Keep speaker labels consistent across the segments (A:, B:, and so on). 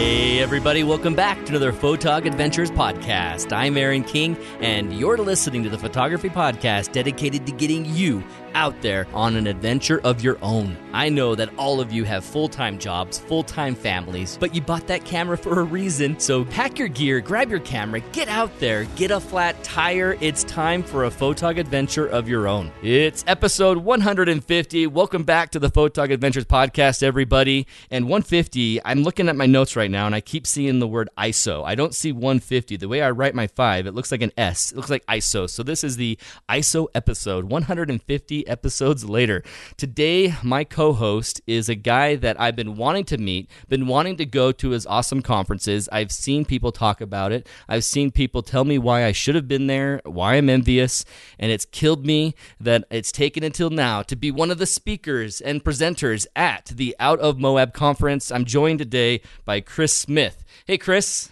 A: Hey, everybody, welcome back to another Photog Adventures podcast. I'm Aaron King, and you're listening to the Photography Podcast dedicated to getting you out there on an adventure of your own. I know that all of you have full time jobs, full time families, but you bought that camera for a reason. So pack your gear, grab your camera, get out there, get a flat tire. It's time for a Photog adventure of your own. It's episode 150. Welcome back to the Photog Adventures podcast, everybody. And 150, I'm looking at my notes right now and I keep seeing the word ISO. I don't see 150. The way I write my five, it looks like an S. It looks like ISO. So this is the ISO episode 150 episodes later. Today, my co host is a guy that I've been wanting to meet, been wanting to go to his awesome conferences. I've seen people talk about it, I've seen people tell me why I should have been there, why I'm envious, and it's killed me that it's taken until now to be one of the speakers and presenters at the Out of Moab conference. I'm joined today by Chris Smith. Hey, Chris.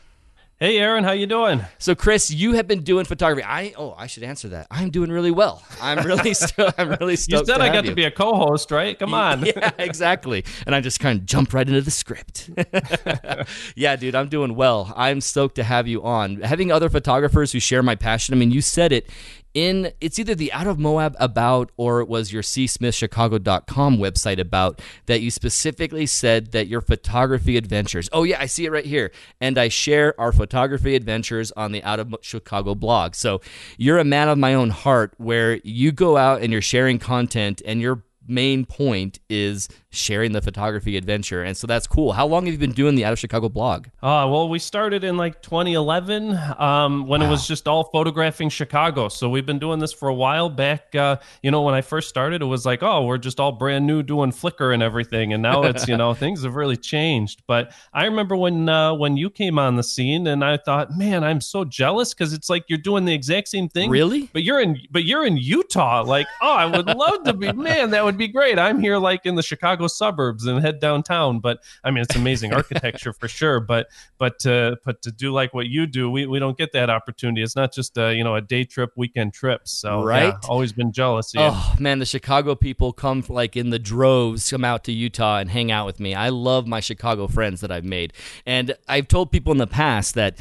B: Hey Aaron, how you doing?
A: So Chris, you have been doing photography. I oh, I should answer that. I'm doing really well. I'm really st- I'm really stoked.
B: You said I got
A: you.
B: to be a co-host, right? Come on.
A: yeah, exactly. And I just kind of jump right into the script. yeah, dude, I'm doing well. I'm stoked to have you on. Having other photographers who share my passion. I mean, you said it in it's either the out of moab about or it was your csmithchicago.com website about that you specifically said that your photography adventures. Oh yeah i see it right here. And i share our photography adventures on the out of chicago blog. So you're a man of my own heart where you go out and you're sharing content and your main point is sharing the photography adventure. And so that's cool. How long have you been doing the Out of Chicago blog?
B: Uh, well, we started in like 2011 um, when wow. it was just all photographing Chicago. So we've been doing this for a while. Back, uh, you know, when I first started, it was like, oh, we're just all brand new doing Flickr and everything. And now it's, you know, things have really changed. But I remember when uh, when you came on the scene, and I thought, man, I'm so jealous because it's like you're doing the exact same thing.
A: Really?
B: But you're in, but you're in Utah. Like, oh, I would love to be. Man, that would be great. I'm here, like in the Chicago suburbs and head downtown. But I mean, it's amazing architecture for sure. But but to but to do like what you do, we, we don't get that opportunity. It's not just a you know a day trip, weekend trip. So
A: right,
B: yeah, always been jealous.
A: Yeah. Oh man, the Chicago people come like in the droves, come out to Utah and hang out with me. I love my Chicago friends that I've made, and I've told people in the past that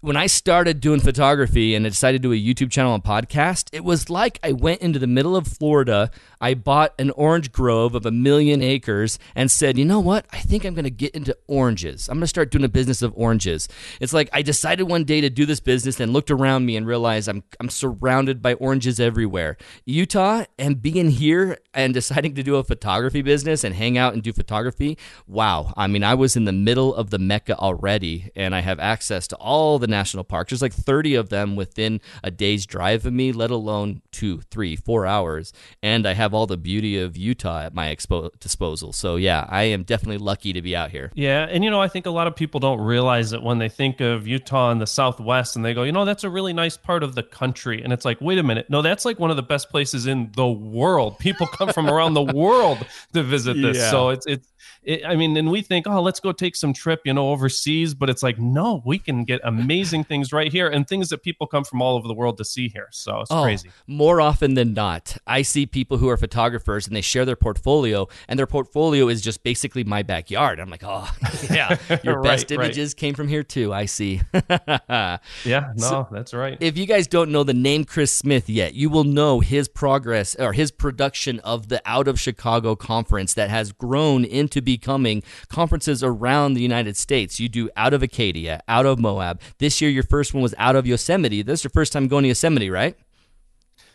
A: when I started doing photography and I decided to do a YouTube channel and podcast, it was like I went into the middle of Florida. I bought an orange grove of a million acres and said, you know what? I think I'm going to get into oranges. I'm going to start doing a business of oranges. It's like I decided one day to do this business and looked around me and realized I'm, I'm surrounded by oranges everywhere. Utah and being here and deciding to do a photography business and hang out and do photography, wow. I mean, I was in the middle of the Mecca already and I have access to all the national parks. There's like 30 of them within a day's drive of me, let alone two, three, four hours. And I have all the beauty of Utah at my expo- disposal. So, yeah, I am definitely lucky to be out here.
B: Yeah. And, you know, I think a lot of people don't realize it when they think of Utah and the Southwest and they go, you know, that's a really nice part of the country. And it's like, wait a minute. No, that's like one of the best places in the world. People come from around the world to visit this. Yeah. So it's, it's, it, I mean, and we think, oh, let's go take some trip, you know, overseas. But it's like, no, we can get amazing things right here and things that people come from all over the world to see here. So it's oh, crazy.
A: More often than not, I see people who are photographers and they share their portfolio, and their portfolio is just basically my backyard. I'm like, oh, yeah, your right, best images right. came from here too. I see.
B: yeah, no, so that's right.
A: If you guys don't know the name Chris Smith yet, you will know his progress or his production of the Out of Chicago conference that has grown into becoming conferences around the United States. You do out of Acadia, out of Moab. This year, your first one was out of Yosemite. This is your first time going to Yosemite, right?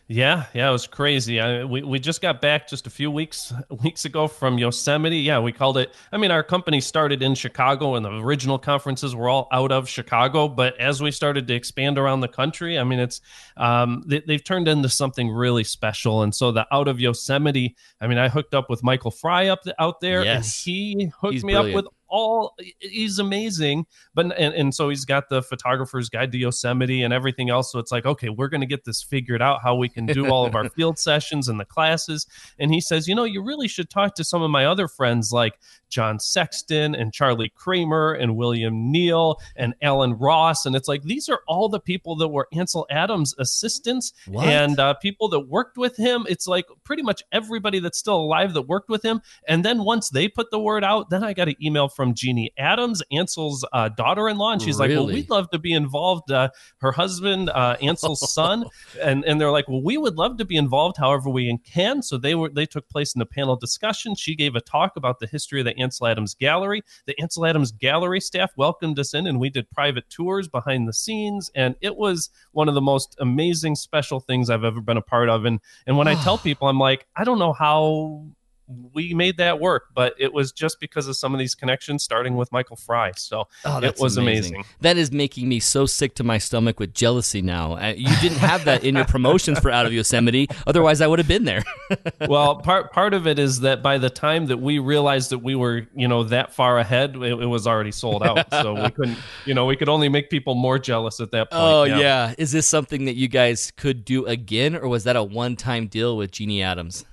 B: Yeah, yeah, it was crazy. I, we we just got back just a few weeks weeks ago from Yosemite. Yeah, we called it. I mean, our company started in Chicago, and the original conferences were all out of Chicago. But as we started to expand around the country, I mean, it's um, they, have turned into something really special. And so the out of Yosemite. I mean, I hooked up with Michael Frye up the, out there, yes. and he hooked He's me brilliant. up with all he's amazing but and, and so he's got the photographer's guide to yosemite and everything else. So it's like okay we're going to get this figured out how we can do all of our field sessions and the classes. And he says you know you really should talk to some of my other friends like John Sexton and Charlie Cramer and William Neill and Alan Ross. And it's like, these are all the people that were Ansel Adams' assistants
A: What?
B: and uh, people that worked with him. It's like pretty much everybody that's still alive that worked with him. And then once they put the word out, then I got an email from Jeannie Adams, Ansel's uh, daughter in law. And she's like, well, we'd love to be involved. Uh, her husband, uh, Ansel's son. And, and they're like, well, we would love to be involved however we can. So they were they took place in a panel discussion. She gave a talk about the history of the Ansel Adams Gallery. The Ansel Adams Gallery staff welcomed us in, and we did private tours behind the scenes. And it was one of the most amazing, special things I've ever been a part of. And and when I tell people, I'm like, I don't know how we made that work, but it was just because of some of these connections, starting with Michael Frye. So
A: Oh,
B: it was amazing.
A: That is making me so sick to my stomach with jealousy now. Uh, you didn't have that in your promotions for Out of Yosemite. Otherwise, I would have been there.
B: well, part part of it is that by the time that we realized that we were, you know, that far ahead, it, it was already sold out. So we couldn't, you know, we could only make people more jealous at that point.
A: oh, yeah. Is this something that you guys could do again, or was that a one time deal with Jeannie Adams?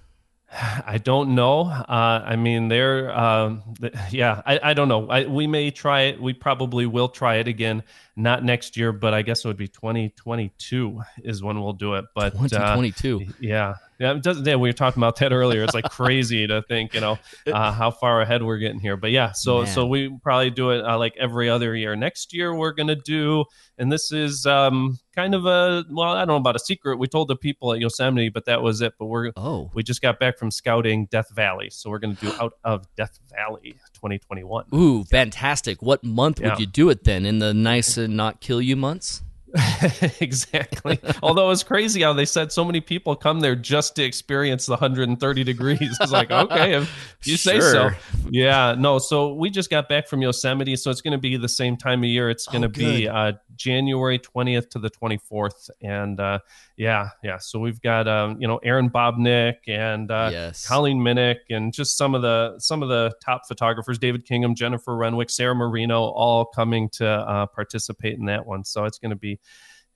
B: I don't know. Uh, I mean, they're, um, th- yeah, I, I don't know. I, we may try it. We probably will try it again. Not next year, but I guess it would be 2022 is when we'll do it. But uh,
A: 2022.
B: yeah, yeah, it doesn't. Yeah, we were talking about that earlier. It's like crazy to think, you know, uh, how far ahead we're getting here. But yeah, so
A: Man.
B: so we probably do it uh, like every other year. Next year we're gonna do, and this is um kind of a well, I don't know about a secret. We told the people at Yosemite, but that was it. But we're
A: Oh.
B: we just got back from scouting Death Valley, so we're gonna do out of Death Valley 2021.
A: Ooh, fantastic. What month
B: Yeah.
A: would you do it then? In the nice and not kill you months?
B: exactly. Although it's crazy how they said so many people come there just to experience the 130 degrees. It's like, okay, if you say so. Yeah, no. So we just got back from Yosemite, so it's going to be the same time of year. It's going to
A: Oh,
B: be uh, January 20th to the 24th, and uh, yeah, yeah. So we've got um, you know Erin Babnik and uh,
A: yes.
B: Colleen Miniuk and just some of the some of the top photographers, David Kingham, Jennifer Renwick, Sarah Marino, all coming to uh, participate in that one. So it's going to be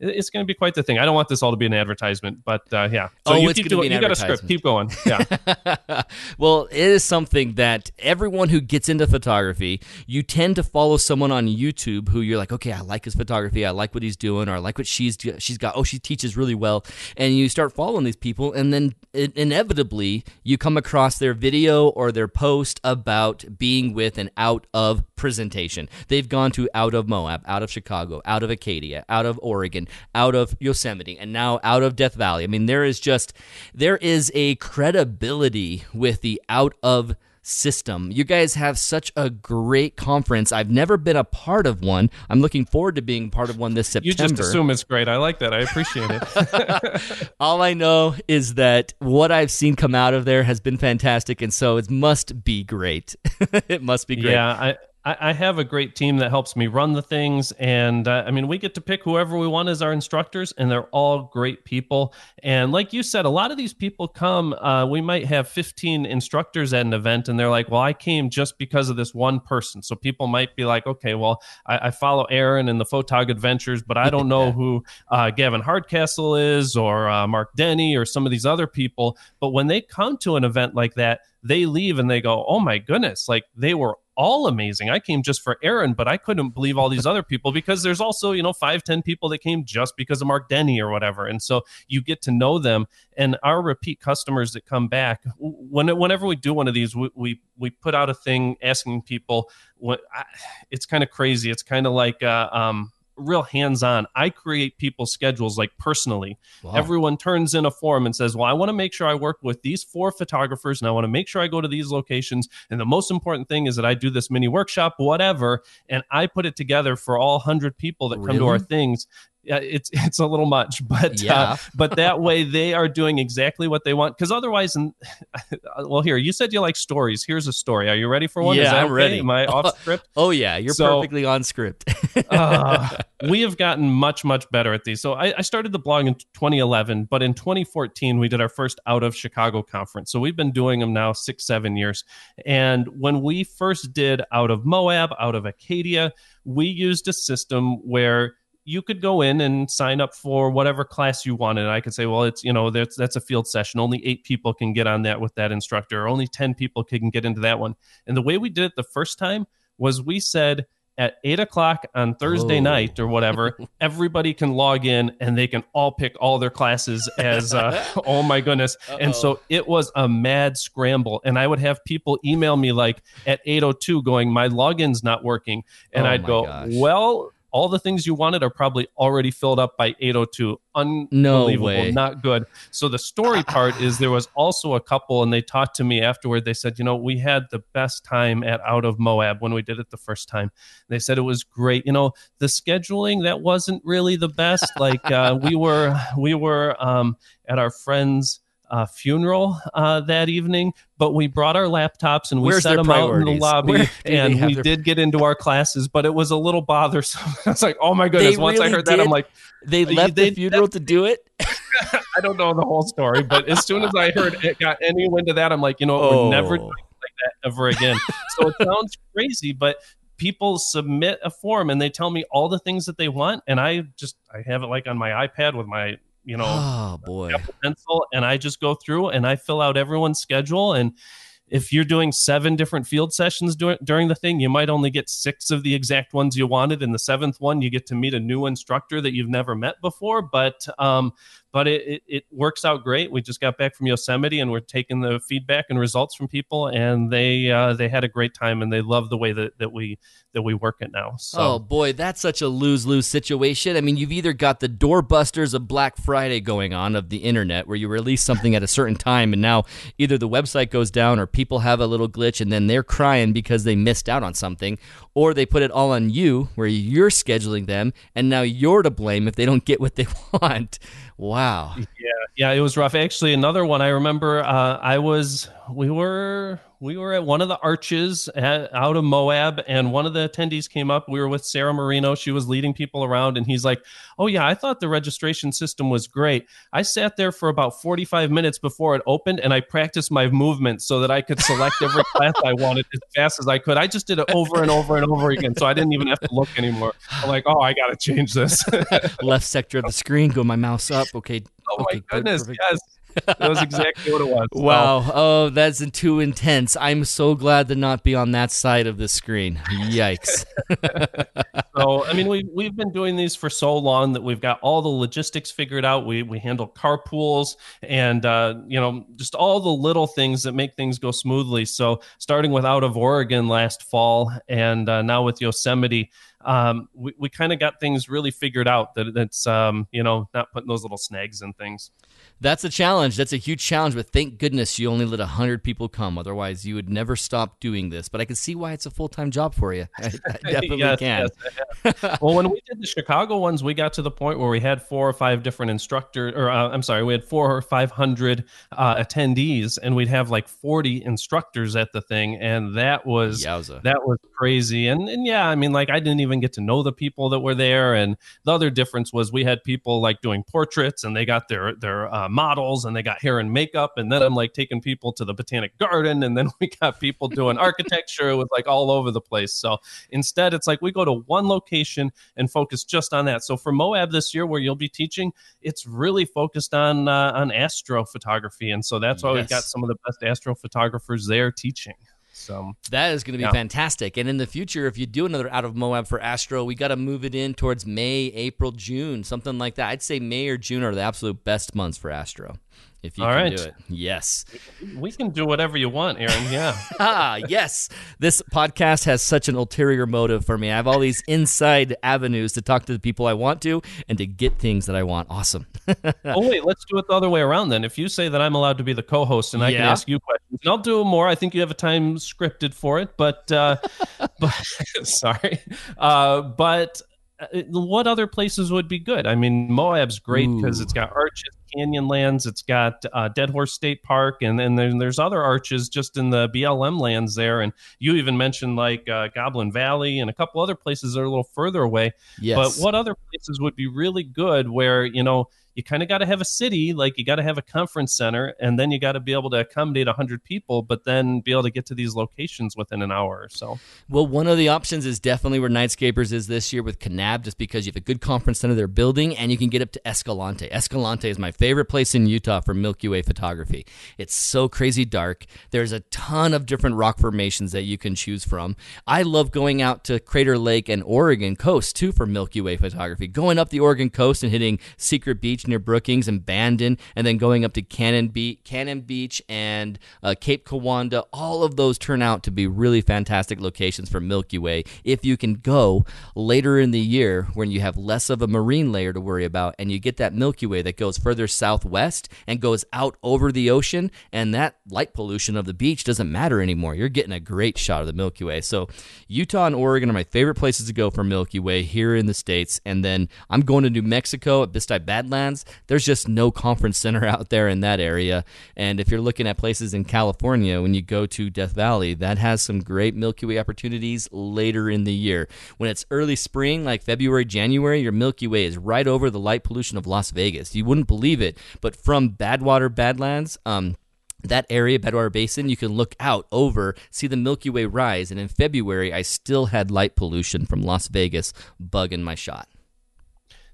B: it's going to be quite the thing. I don't want this all to be an advertisement, but uh, yeah. So
A: Oh,
B: you
A: it's
B: keep doing. You got a script. Keep going. Yeah.
A: well, it is something that everyone who gets into photography, you tend to follow someone on YouTube who you're like, okay, I like his photography, I like what he's doing, or I like what she's she's got. Oh, she teaches really well, and you start following these people, and then it, inevitably you come across their video or their post about being with and out of presentation. They've gone to out of Moab, out of Chicago, out of Acadia, out of Oregon, out of Yosemite, and now out of Death Valley. I mean, there is just there is a credibility with the out of system. You guys have such a great conference. I've never been a part of one. I'm looking forward to being part of one this September.
B: You just assume it's great. I like that. I appreciate it.
A: All I know is that what I've seen come out of there has been fantastic, and so it must be great. it must be great.
B: Yeah, I, I I have a great team that helps me run the things, and uh, I mean, we get to pick whoever we want as our instructors, and they're all great people. And like you said, a lot of these people come. Uh, we might have 15 instructors at an event, and they're like, "Well, I came just because of this one person." So people might be like, "Okay, well, I, I follow Aaron and the Photog Adventures, but I don't know who uh, Gavin Hardcastle is, or uh, Mark Denney, or some of these other people." But when they come to an event like that, they leave and they go, "Oh my goodness! Like they were all amazing. I came just for Aaron, but I couldn't believe all these other people because there's also, you know, five, ten people that came just because of Mark Denney or whatever. And so you get to know them. And our repeat customers that come back, when, whenever we do one of these, we, we, we put out a thing asking people what I, it's kind of crazy. It's kind of like, uh, um, real hands-on. I create people's schedules like personally.
A: Wow.
B: everyone turns in a form and says well i want to make sure i work with these four photographers and i want to make sure i go to these locations and the most important thing is that i do this mini workshop whatever and i put it together for all 100 people that come to our things it's it's a little much, but
A: Yeah.
B: uh, but that way they are doing exactly what they want. Because otherwise, and well, here you said you like stories. Here's a story. Are you ready for one?
A: Yeah,
B: Is that
A: I'm
B: okay?
A: ready.
B: Am I off script?
A: oh yeah, you're
B: So-
A: perfectly on script.
B: uh, we have gotten much much better at these so I, I started the blog in 2011 but in 2014 we did our first out of chicago conference so we've been doing them now six seven years and when we first did out of moab out of acadia we used a system where you could go in and sign up for whatever class you wanted. I could say, well, it's you know that's that's a field session. Only eight people can get on that with that instructor. Or only ten people can get into that one. And the way we did it the first time was we said at eight o'clock on Thursday oh. night or whatever, everybody can log in and they can all pick all their classes as, uh, oh my goodness. Uh-oh. And so it was a mad scramble. And I would have people email me like at 8.02 going, my login's not working. And oh I'd go, gosh. well, all the things you wanted are probably already filled up by 802 unbelievable. no not good. So the story part is there was also a couple and they talked to me afterward. They said you know we had the best time at out of moab when we did it the first time. They said it was great. You know the scheduling that wasn't really the best. Like uh, we were we were um, at our friends uh, funeral uh, that evening, but we brought our laptops and we
A: Where's
B: set them
A: priorities?
B: out in the lobby, and we their... did get into our classes, but it was a little bothersome. I was like, "Oh my goodness!" They Once really I heard did? that, I'm like,
A: "They left they, the funeral to do it."
B: I don't know the whole story, but as soon as I heard it got any wind of that, I'm like, you know, oh. we're never doing like that ever again. so it sounds crazy, but people submit a form and they tell me all the things that they want, and I just I have it like on my iPad with my you know,
A: oh boy,
B: pencil, and I just go through and I fill out everyone's schedule. And if you're doing seven different field sessions dur- during the thing, you might only get six of the exact ones you wanted. In the seventh one, you get to meet a new instructor that you've never met before. But um, but it, it, it, works out great. We just got back from Yosemite and we're taking the feedback and results from people, and they uh, they had a great time and they love the way that, that we that we work it now. So.
A: Oh boy, that's such a lose lose situation. I mean, you've either got the doorbusters of Black Friday going on of the internet, where you release something at a certain time, and now either the website goes down or people have a little glitch, and then they're crying because they missed out on something, or they put it all on you, where you're scheduling them, and now you're to blame if they don't get what they want. Wow.
B: Yeah, yeah, it was rough. Actually, another one I remember. Uh, I was we were we were at one of the arches at, out of Moab, and one of the attendees came up. We were with Sarah Marino. She was leading people around, and he's like, "Oh yeah, I thought the registration system was great. I sat there for about forty five minutes before it opened, and I practiced my movements so that I could select every class I wanted as fast as I could. I just did it over and over and over again, so I didn't even have to look anymore. I'm like, oh, I got to change this.
A: Left sector of the screen, go my mouse up. Okay.
B: Oh
A: okay,
B: my goodness, yes that was exactly what it was.
A: Wow. Oh, that's too intense. I'm so glad to not be on that side of the screen. Yikes.
B: so, I mean, we we've been doing these for so long that we've got all the logistics figured out. We we handle carpools and uh, you know just all the little things that make things go smoothly. So, starting with out of Oregon last fall, and uh, now with Yosemite um, we, we kind of got things really figured out that it's um, you know not putting those little snags and things
A: that's a challenge. That's a huge challenge but thank goodness you only let 100 people come. Otherwise you would never stop doing this. But i can see why it's a full-time job for you. I, I definitely yes, can.
B: yes, well when we did the chicago ones we got to the point where we had four or five different instructors or uh, i'm sorry we had four or 500 uh, attendees and we'd have like 40 instructors at the thing and that was Yowza. that was crazy. And, and yeah i mean like i didn't even even get to know the people that were there. And the other difference was we had people like doing portraits and they got their their uh, models and they got hair and makeup. And then I'm like taking people to the botanic garden, and then we got people doing architecture. It was like all over the place. So instead, it's like we go to one location and focus just on that. So for Moab this year, where you'll be teaching, it's really focused on uh, on astrophotography, and so that's why yes. we've got some of the best astrophotographers there teaching. So
A: that is going to be yeah. fantastic. And in the future, if you do another out of Moab for Astro, we got to move it in towards May, April, June, something like that. I'd say May or June are the absolute best months for Astro if you All can right. do it. Yes.
B: We can do whatever you want, Aaron. Yeah.
A: ah, yes. This podcast has such an ulterior motive for me. I have all these inside avenues to talk to the people I want to and to get things that I want. Awesome.
B: oh, wait. Let's do it the other way around then. If you say that I'm allowed to be the co host and I yeah. can ask you questions, and I'll do more. I think you have a time scripted for it, but, uh, but sorry. Uh, but what other places would be good? I mean, Moab's great because it's got arches, Canyonlands, it's got uh, Dead Horse State Park, and then there's other arches just in the BLM lands there. And you even mentioned like uh, Goblin Valley and a couple other places that are a little further away. Yes. But what other places would be really good where, you know, you kind of got to have a city, like you got to have a conference center, and then you got to be able to accommodate 100 people, but then be able to get to these locations within an hour or so.
A: Well, one of the options is definitely where Nightscapers is this year with Kanab, just because you have a good conference center they're building, and you can get up to Escalante. Escalante is my favorite place in Utah for Milky Way photography. It's so crazy dark. There's a ton of different rock formations that you can choose from. I love going out to Crater Lake and Oregon coast too for Milky Way photography. Going up the Oregon coast and hitting Secret Beach near Brookings and Bandon, and then going up to Cannon, Be- Cannon Beach and uh, Cape Kiwanda. All of those turn out to be really fantastic locations for Milky Way if you can go later in the year when you have less of a marine layer to worry about and you get that Milky Way that goes further southwest and goes out over the ocean and that light pollution of the beach doesn't matter anymore. You're getting a great shot of the Milky Way. So Utah and Oregon are my favorite places to go for Milky Way here in the States. And then I'm going to New Mexico at Bisti Badlands. There's just no conference center out there in that area. And if you're looking at places in California, when you go to Death Valley, that has some great Milky Way opportunities later in the year. When it's early spring, like February, January, your Milky Way is right over the light pollution of Las Vegas. You wouldn't believe it, but from Badwater Badlands, um, that area, Badwater Basin, you can look out over, see the Milky Way rise. And in February, I still had light pollution from Las Vegas bugging my shot.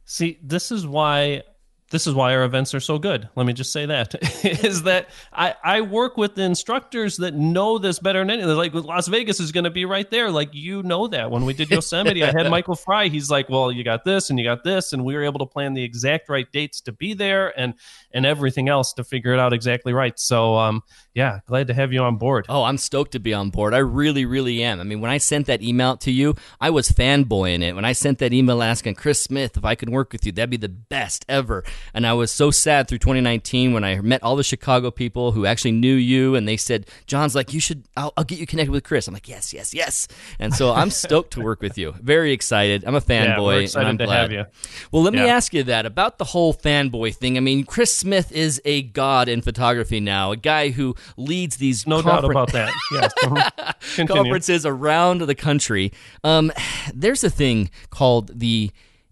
B: See, this is why this is why our events are so good. Let me just say that is that I, I work with the instructors that know this better than anything. Like Las Vegas is going to be right there. Like you know that when we did Yosemite, I had Michael Frye. He's like, well, you got this and you got this, and we were able to plan the exact right dates to be there and and everything else to figure it out exactly right. So um, yeah, glad to have you on board.
A: Oh, I'm stoked to be on board. I really, really am. I mean, when I sent that email to you, I was fanboying it. When I sent that email asking Chris Smith if I could work with you, that'd be the best ever. And I was so sad through 2019 when I met all the Chicago people who actually knew you, and they said, "John's like, you should. I'll, I'll get you connected with Chris." I'm like, "Yes, yes, yes." And so I'm stoked to work with you. Very excited. I'm a fanboy.
B: Yeah, excited
A: and I'm
B: to
A: glad.
B: have you.
A: Well, let me ask you that about the whole fanboy thing. I mean, Chris Smith is a god in photography now, a guy who leads these
B: No doubt about that. Yes. Uh-huh.
A: Conferences around the country. Um, there's a thing called the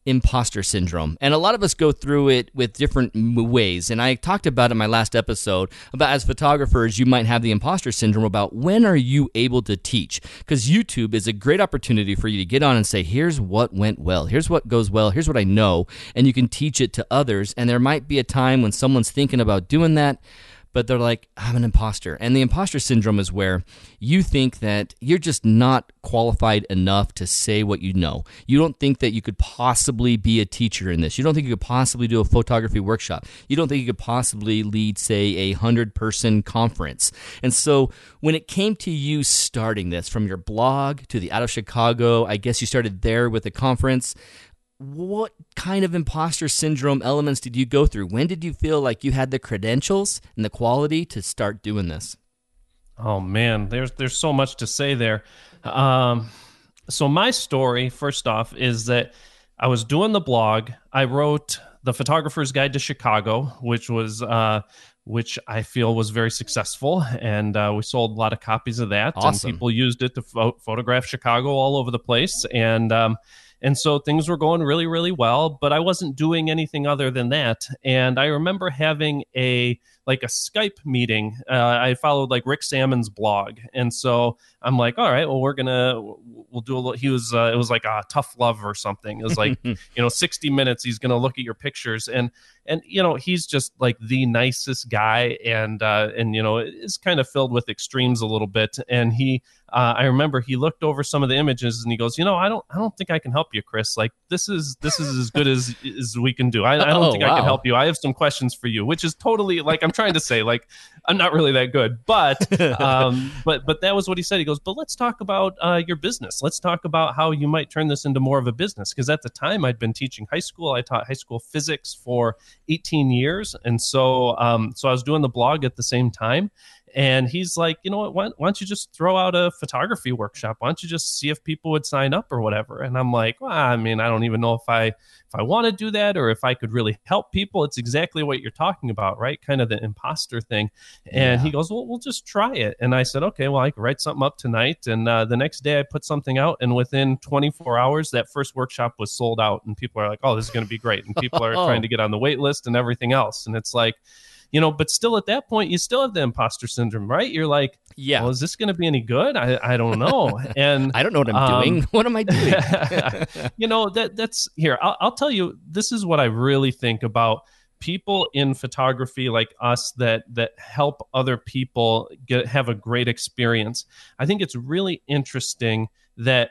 A: imposter syndrome. And a lot of us go through it with different ways. And i talked about in my last episode about as photographers you might have the imposter syndrome about when are you able to teach? Because youtube is a great opportunity for you to get on and say here's what went well. Here's what goes well. Here's what i know. And you can teach it to others. And there might be a time when someone's thinking about doing that but they're like, I'm an imposter. And the imposter syndrome is where you think that you're just not qualified enough to say what you know. You don't think that you could possibly be a teacher in this. You don't think you could possibly do a photography workshop. You don't think you could possibly lead, say, a 100 person conference. And so when it came to you starting this from your blog to the Out of Chicago, I guess you started there with the conference what kind of imposter syndrome elements did you go through? When did you feel like you had the credentials and the quality to start doing this?
B: Oh man, there's there's so much to say there. Um, so my story, first off, is that I was doing the blog. I wrote the Photographer's Guide to Chicago, which was uh, which I feel was very successful, and uh, we sold a lot of copies of that.
A: Awesome.
B: And people used it to pho- photograph Chicago all over the place, and um, and so things were going really really well. But I wasn't doing anything other than that. And I remember having a like a Skype meeting. Uh, I followed like Rick Sammon's blog, and so I'm like, all right, well, we're gonna we'll do a little. He was uh, it was like a tough love or something. It was like you know 60 minutes. He's gonna look at your pictures, and and you know he's just like the nicest guy, and uh, and you know is kind of filled with extremes a little bit. And he, uh, I remember he looked over some of the images, and he goes, you know, I don't I don't think I can help you, Chris. Like this is this is as good as as we can do. I, I don't
A: Oh,
B: think I can help you. I have some questions for you, which is totally like I'm trying to say like I'm not really that good, but um, but but that was what he said. He goes, but let's talk about uh, your business. Let's talk about how you might turn this into more of a business. Because at the time, I'd been teaching high school. I taught high school physics for 18 years, and so um, so I was doing the blog at the same time. And he's like, you know what? Why, why don't you just throw out a photography workshop? Why don't you just see if people would sign up or whatever? And I'm like, well, I mean, I don't even know if I if I want to do that or if I could really help people. It's exactly what you're talking about, right? Kind of the imposter thing. And yeah. he goes, well, we'll just try it. And I said, okay, well, I could write something up tonight. And uh, the next day I put something out, and within 24 hours, that first workshop was sold out. And people are like, oh, this is going to be great. And people are trying to get on the wait list and everything else. And it's like, you know, but still at that point, you still have the imposter syndrome, right? You're like, yeah, well, is this going to be any good? I, I don't know. And
A: I don't know what I'm um, doing. What am I doing?
B: you know, that that's here. I'll, I'll tell you, this is what I really think about people in photography like us that that help other people get have a great experience i think it's really interesting that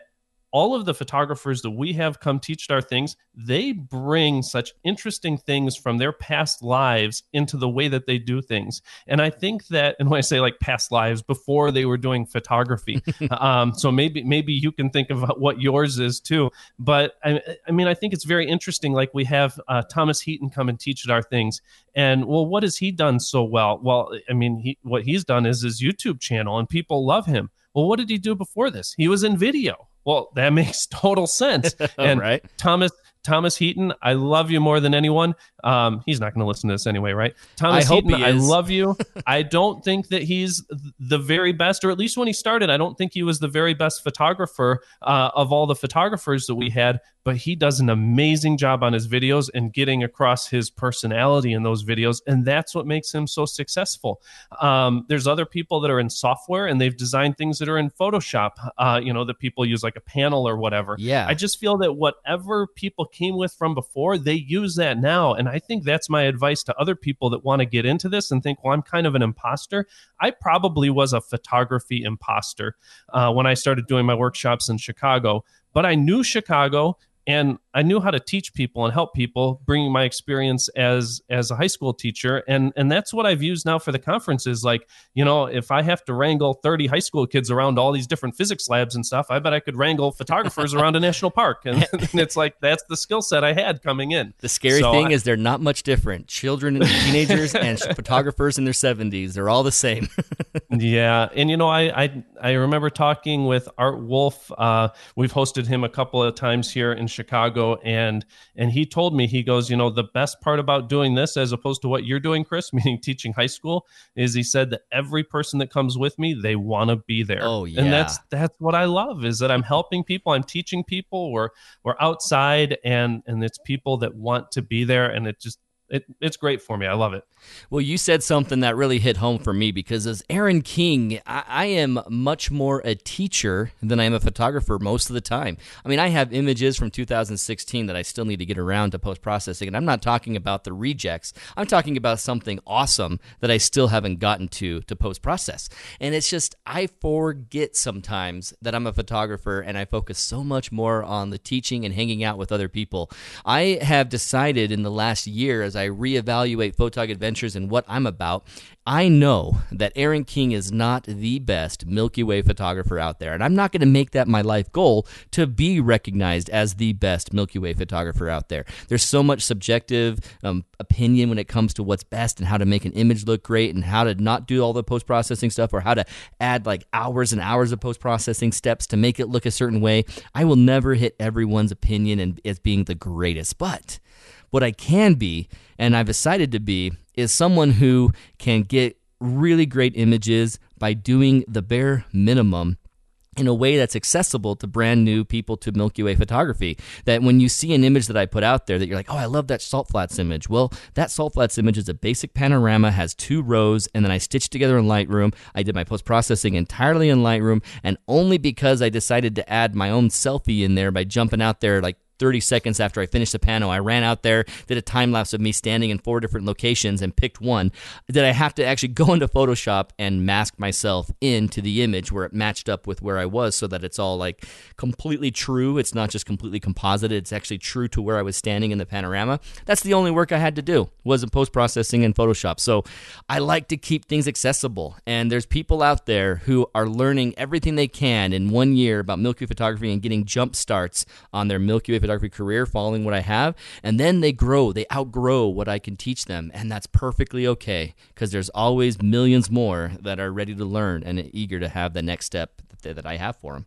B: all of the photographers that we have come teach our things, they bring such interesting things from their past lives into the way that they do things. And I think that, and when I say like past lives, before they were doing photography, um, so maybe maybe you can think of what yours is too. But I, I mean, I think it's very interesting. Like we have uh, Thomas Heaton come and teach our things, and well, what has he done so well? Well, I mean, he, what he's done is his YouTube channel, and people love him. Well, what did he do before this? He was in video. Well, that makes total sense. and right. Thomas Thomas Heaton, I love you more than anyone. Um, he's not going to listen to this anyway, right? Thomas I Heaton, I love you. I don't think that he's the very best, or at least when he started, I don't think he was the very best photographer uh, of all the photographers that we had. But he does an amazing job on his videos and getting across his personality in those videos, and that's what makes him so successful. Um, there's other people that are in software and they've designed things that are in Photoshop. Uh, you know, that people use like a panel or whatever.
A: Yeah,
B: I just feel that whatever people came with from before, they use that now. And I think that's my advice to other people that want to get into this and think, well, I'm kind of an imposter. I probably was a photography imposter uh, when I started doing my workshops in Chicago, but I knew Chicago and I knew how to teach people and help people, bringing my experience as as a high school teacher, and and that's what I've used now for the conferences. Like, you know, if I have to wrangle thirty high school kids around all these different physics labs and stuff, I bet I could wrangle photographers around a national park, and, and, it's like that's the skill set I had coming in.
A: The scary so thing I, is they're not much different. Children and teenagers and photographers in their seventies, they're all the same.
B: yeah, and you know, I I I remember talking with Art Wolfe. Uh, we've hosted him a couple of times here in Chicago, and and he told me he goes, you know, the best part about doing this, as opposed to what you're doing, Chris, meaning teaching high school, is he said that every person that comes with me, they want to be there.
A: Oh yeah,
B: and that's that's what I love is that I'm helping people, I'm teaching people, we're we're outside, and and it's people that want to be there, and it just it, it's great for me. I love it.
A: Well, you said something that really hit home for me because as Aaron King, I, I, am much more a teacher than I am a photographer most of the time. I mean, I have images from 2016 that I still need to get around to post processing, and I'm not talking about the rejects. I'm talking about something awesome that I still haven't gotten to to post process. And it's just I forget sometimes that I'm a photographer and I focus so much more on the teaching and hanging out with other people. I have decided in the last year as I reevaluate Photog Adventures and what I'm about, I know that Aaron King is not the best Milky Way photographer out there. And I'm not going to make that my life goal to be recognized as the best Milky Way photographer out there. There's so much subjective um, opinion when it comes to what's best and how to make an image look great and how to not do all the post processing stuff or how to add like hours and hours of post processing steps to make it look a certain way. I will never hit everyone's opinion and as being the greatest. But what I can be, and I've decided to be, is someone who can get really great images by doing the bare minimum in a way that's accessible to brand new people to Milky Way photography. That when you see an image that I put out there that you're like, oh, I love that salt flats image. Well, that salt flats image is a basic panorama, has two rows, and then I stitched together in Lightroom. I did my post processing entirely in Lightroom, and only because I decided to add my own selfie in there by jumping out there like 30 seconds after I finished the panel, I ran out there, did a time lapse of me standing in four different locations and picked one. Did I have to actually go into Photoshop and mask myself into the image where it matched up with where I was so that it's all like completely true. It's not just completely composited, it's actually true to where I was standing in the panorama. That's the only work I had to do was in post processing in Photoshop. So I like to keep things accessible. And there's people out there who are learning everything they can in one year about Milky Way photography and getting jump starts on their Milky Way photography career following what I have, and then they grow, they outgrow what I can teach them, and that's perfectly okay because there's always millions more that are ready to learn and eager to have the next step that, that I have for them.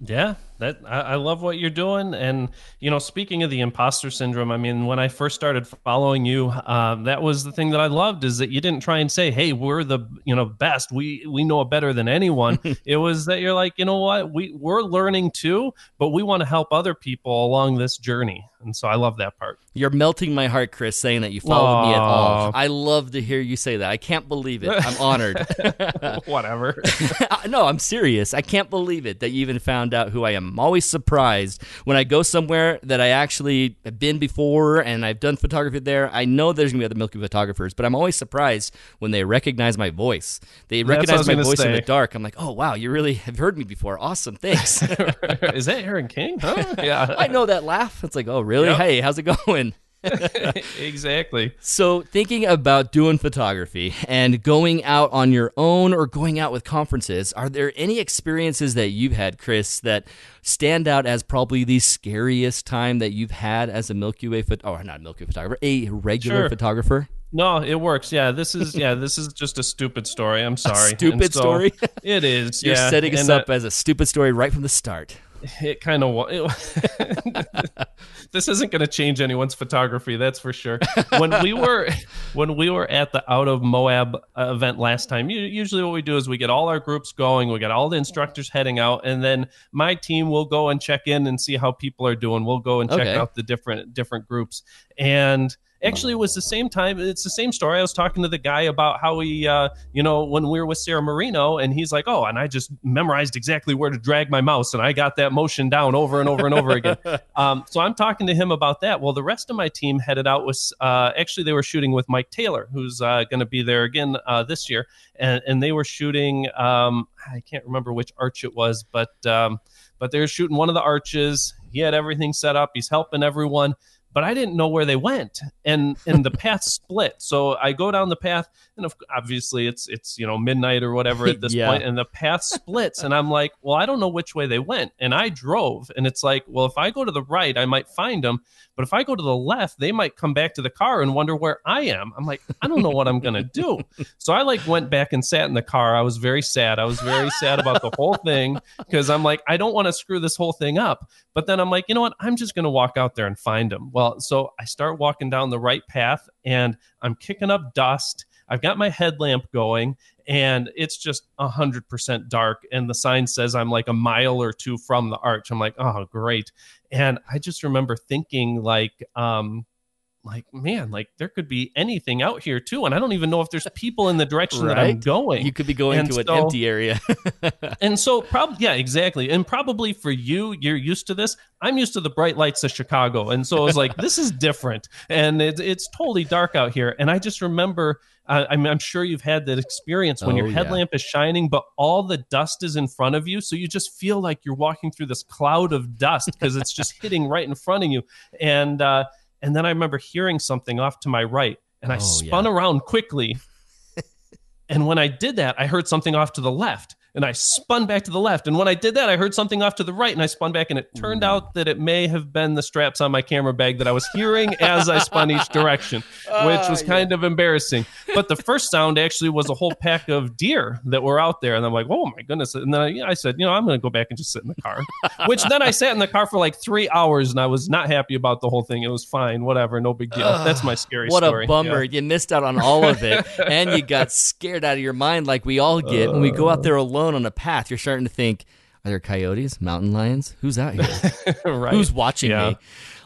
B: Yeah, that I, I, love what you're doing. And you know, speaking of the imposter syndrome, I mean, when I first started following you, um, that was the thing that I loved is that you didn't try and say, "Hey, we're the you know best. We we know it better than anyone." it was that you're like, you know what, we we're learning too, but we want to help other people along this journey. And so I love that part.
A: You're melting my heart, Chris, saying that you followed Aww. me at all. I love to hear you say that. I can't believe it. I'm honored.
B: Whatever.
A: no, I'm serious. I can't believe it that you even found out who I am. I'm always surprised when I go somewhere that I actually have been before and I've done photography there. I know there's going to be other Milky photographers, but I'm always surprised when they recognize my voice. They recognize my voice say. in the dark. I'm like, oh, wow, you really have heard me before. Awesome. Thanks.
B: Is that Aaron King? Huh?
A: Yeah. I know that laugh. It's like, oh, really? really? Yep. Hey, how's it going?
B: exactly.
A: So, thinking about doing photography and going out on your own or going out with conferences, are there any experiences that you've had, Chris, that stand out as probably the scariest time that you've had as a Milky Way phot- or oh, not Milky Way photographer, a regular sure. photographer?
B: No, it works. Yeah, this is yeah, this is just a stupid story. I'm sorry.
A: A stupid so story.
B: it is.
A: You're
B: yeah.
A: setting us and uh, up as a stupid story right from the start
B: it kind of this isn't going to change anyone's photography that's for sure. When we were when we were at the out of moab uh, event last time usually what we do is we get all our groups going we get all the instructors heading out and then my team will go and check in and see how people are doing. We'll go and check okay. out the different different groups. And Actually, it was the same time. It's the same story. I was talking to the guy about how he, uh, you know, when we were with Sarah Marino, and he's like, "Oh, and I just memorized exactly where to drag my mouse, and I got that motion down over and over and over again." Um, so I'm talking to him about that. Well, the rest of my team headed out with. Uh, actually, they were shooting with Mike Taylor, who's uh, going to be there again uh, this year, and and they were shooting. Um, I can't remember which arch it was, but um, but they were shooting one of the arches. He had everything set up. He's helping everyone but I didn't know where they went, and and the path split. So I go down the path, and obviously it's it's you know midnight or whatever at this yeah. point, and the path splits, and I'm like, well, I don't know which way they went, and I drove, and it's like, well, if I go to the right, I might find them, but if I go to the left, they might come back to the car and wonder where I am. I'm like, I don't know what I'm gonna do. So I like went back and sat in the car. I was very sad. I was very sad about the whole thing because I'm like, I don't want to screw this whole thing up. But then I'm like, you know what? I'm just gonna walk out there and find them. Well well, so I start walking down the right path and I'm kicking up dust. I've got my headlamp going and it's just a hundred percent dark. And the sign says I'm like a mile or two from the arch. I'm like, oh, great. And I just remember thinking like, um, like man like there could be anything out here too and i don't even know if there's people in the direction right? that i'm going
A: you could be going and to so, an empty area
B: and so probably yeah exactly and probably for you you're used to this i'm used to the bright lights of chicago and so i was like this is different and it, it's totally dark out here and i just remember uh, I'm, I'm, sure you've had that experience when oh, your headlamp yeah. is shining, but all the dust is in front of you. So you just feel like you're walking through this cloud of dust because it's just hitting right in front of you. And, uh, and then I remember hearing something off to my right, and I oh, spun yeah. around quickly. and when I did that, I heard something off to the left and I spun back to the left. And when I did that, I heard something off to the right and I spun back. And it turned out that it may have been the straps on my camera bag that I was hearing as I spun each direction, uh, which was kind yeah. of embarrassing. But the first sound actually was a whole pack of deer that were out there. And I'm like, oh my goodness. And then I, I said, you know, I'm going to go back and just sit in the car, which then I sat in the car for like three hours and I was not happy about the whole thing. It was fine, whatever, no big deal. Uh, That's my scary
A: what
B: story.
A: a bummer. Yeah. You missed out on all of it and you got scared out of your mind like we all get uh, when we go out there alone on a path. You're starting to think, are there coyotes, mountain lions? Who's out here? right. Who's watching yeah. me?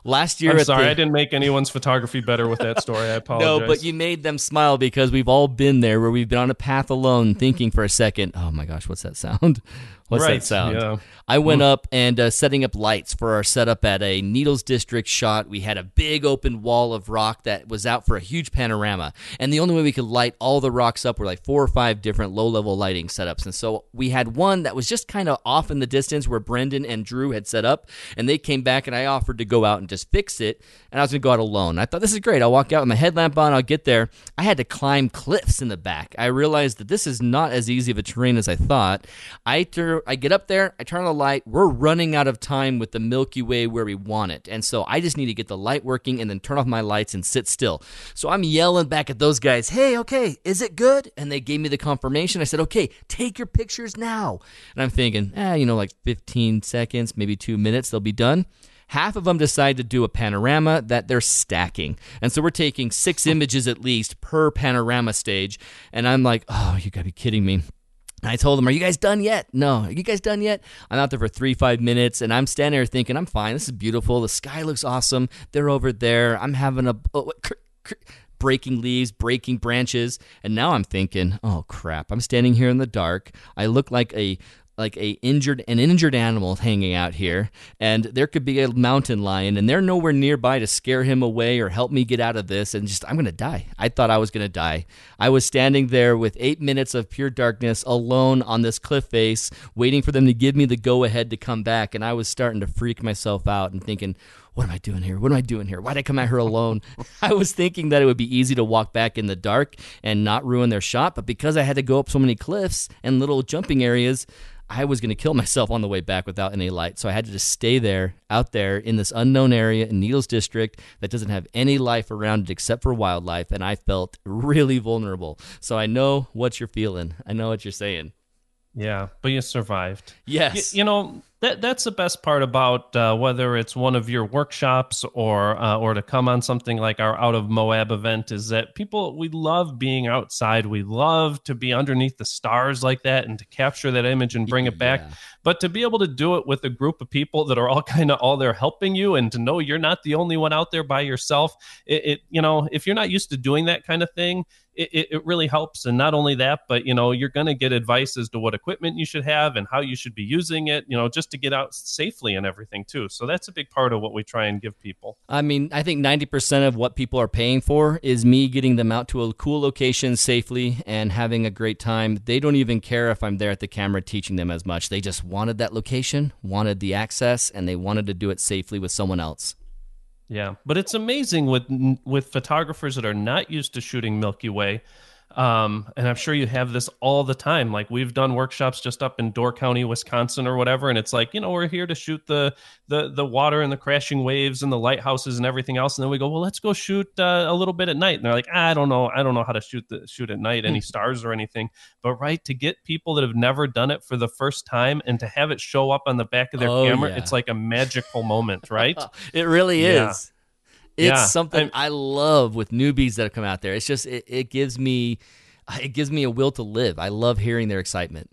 A: Last year,
B: I'm sorry, the... I didn't make anyone's photography better with that story. I apologize.
A: no, but you made them smile because we've all been there where we've been on a path alone, thinking for a second, "Oh my gosh, what's that sound? What's right. that sound?" Yeah. I went up and uh, setting up lights for our setup at a Needles District shot. We had a big open wall of rock that was out for a huge panorama. And the only way we could light all the rocks up were like four or five different low level lighting setups. And so we had one that was just kind of off in the distance where Brendan and Drew had set up. And they came back and I offered to go out and just fix it. And I was going to go out alone. I thought, this is great. I'll walk out with my headlamp on. I'll get there. I had to climb cliffs in the back. I realized that this is not as easy of a terrain as I thought. I, I get up there, I turn on the light. We're running out of time with the Milky Way where we want it. And so I just need to get the light working and then turn off my lights and sit still. So I'm yelling back at those guys, hey, okay, is it good? And they gave me the confirmation. I said, okay, take your pictures now. And I'm thinking, eh, you know, like 15 seconds, maybe two minutes, they'll be done half of them decide to do a panorama that they're stacking. And so we're taking six images at least per panorama stage. And I'm like, oh, you gotta be kidding me. I told them, Are you guys done yet? No. Are you guys done yet? I'm out there for three, five minutes, and I'm standing there thinking, I'm fine. This is beautiful. The sky looks awesome. They're over there. I'm having a. Oh, cr- cr- breaking leaves, breaking branches. And now I'm thinking, oh crap, I'm standing here in the dark. I look like a like a injured an injured animal hanging out here and there could be a mountain lion and they're nowhere nearby to scare him away or help me get out of this and just I'm going to die. I thought I was going to die. I was standing there with 8 minutes of pure darkness alone on this cliff face waiting for them to give me the go ahead to come back and I was starting to freak myself out and thinking what am I doing here? What am I doing here? Why'd I come out here alone? I was thinking that it would be easy to walk back in the dark and not ruin their shot, but because I had to go up so many cliffs and little jumping areas, I was going to kill myself on the way back without any light. So I had to just stay there, out there in this unknown area in Needles District that doesn't have any life around it except for wildlife. And I felt really vulnerable. So I know what you're feeling. I know what you're saying.
B: Yeah, but you survived.
A: Yes.
B: You, you know, that that's the best part about uh, whether it's one of your workshops or uh, or to come on something like our out of Moab event is that people we love being outside. We love to be underneath the stars like that and to capture that image and bring it back. Yeah. But to be able to do it with a group of people that are all kind of all there helping you and to know you're not the only one out there by yourself, it, it you know if you're not used to doing that kind of thing, it, it really helps. And not only that, but you know you're going to get advice as to what equipment you should have and how you should be using it. You know just to get out safely and everything too. So that's a big part of what we try and give people.
A: I mean, I think 90% of what people are paying for is me getting them out to a cool location safely and having a great time. They don't even care if I'm there at the camera teaching them as much. They just wanted that location, wanted the access, and they wanted to do it safely with someone else.
B: Yeah, but it's amazing with with photographers that are not used to shooting Milky Way um, and I'm sure you have this all the time. Like we've done workshops just up in Door County, Wisconsin, or whatever, and it's like you know we're here to shoot the the the water and the crashing waves and the lighthouses and everything else, and then we go, well, let's go shoot uh, a little bit at night. And they're like, I don't know, I don't know how to shoot the shoot at night, any hmm. stars or anything. But right to get people that have never done it for the first time and to have it show up on the back of their oh, camera, yeah. it's like a magical moment, right?
A: it really is. It's yeah. something I, I love with newbies that have come out there. It's just it, it gives me it gives me a will to live. I love hearing their excitement.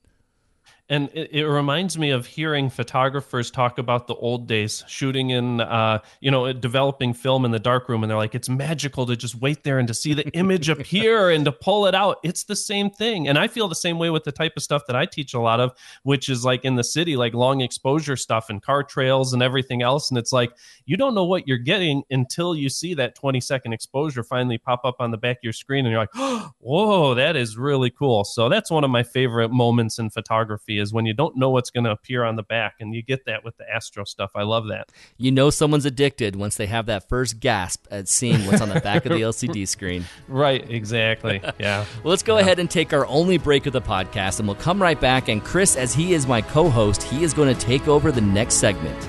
B: And it, it, reminds me of hearing photographers talk about the old days, shooting in, uh, you know, developing film in the darkroom, and they're like, it's magical to just wait there and to see the image appear and to pull it out. It's the same thing, and I feel the same way with the type of stuff that I teach a lot of, which is like in the city, like long exposure stuff and car trails and everything else. And it's like you don't know what you're getting until you see that 20 second exposure finally pop up on the back of your screen, and you're like, oh, whoa, that is really cool. So that's one of my favorite moments in photography is when you don't know what's going to appear on the back, and you get that with the Astro stuff. I love that.
A: You know someone's addicted once they have that first gasp at seeing what's on the back of the LCD screen.
B: Right, exactly. Yeah.
A: well, let's go
B: yeah.
A: ahead and take our only break of the podcast, and we'll come right back. And Chris, as he is my co-host, he is going to take over the next segment.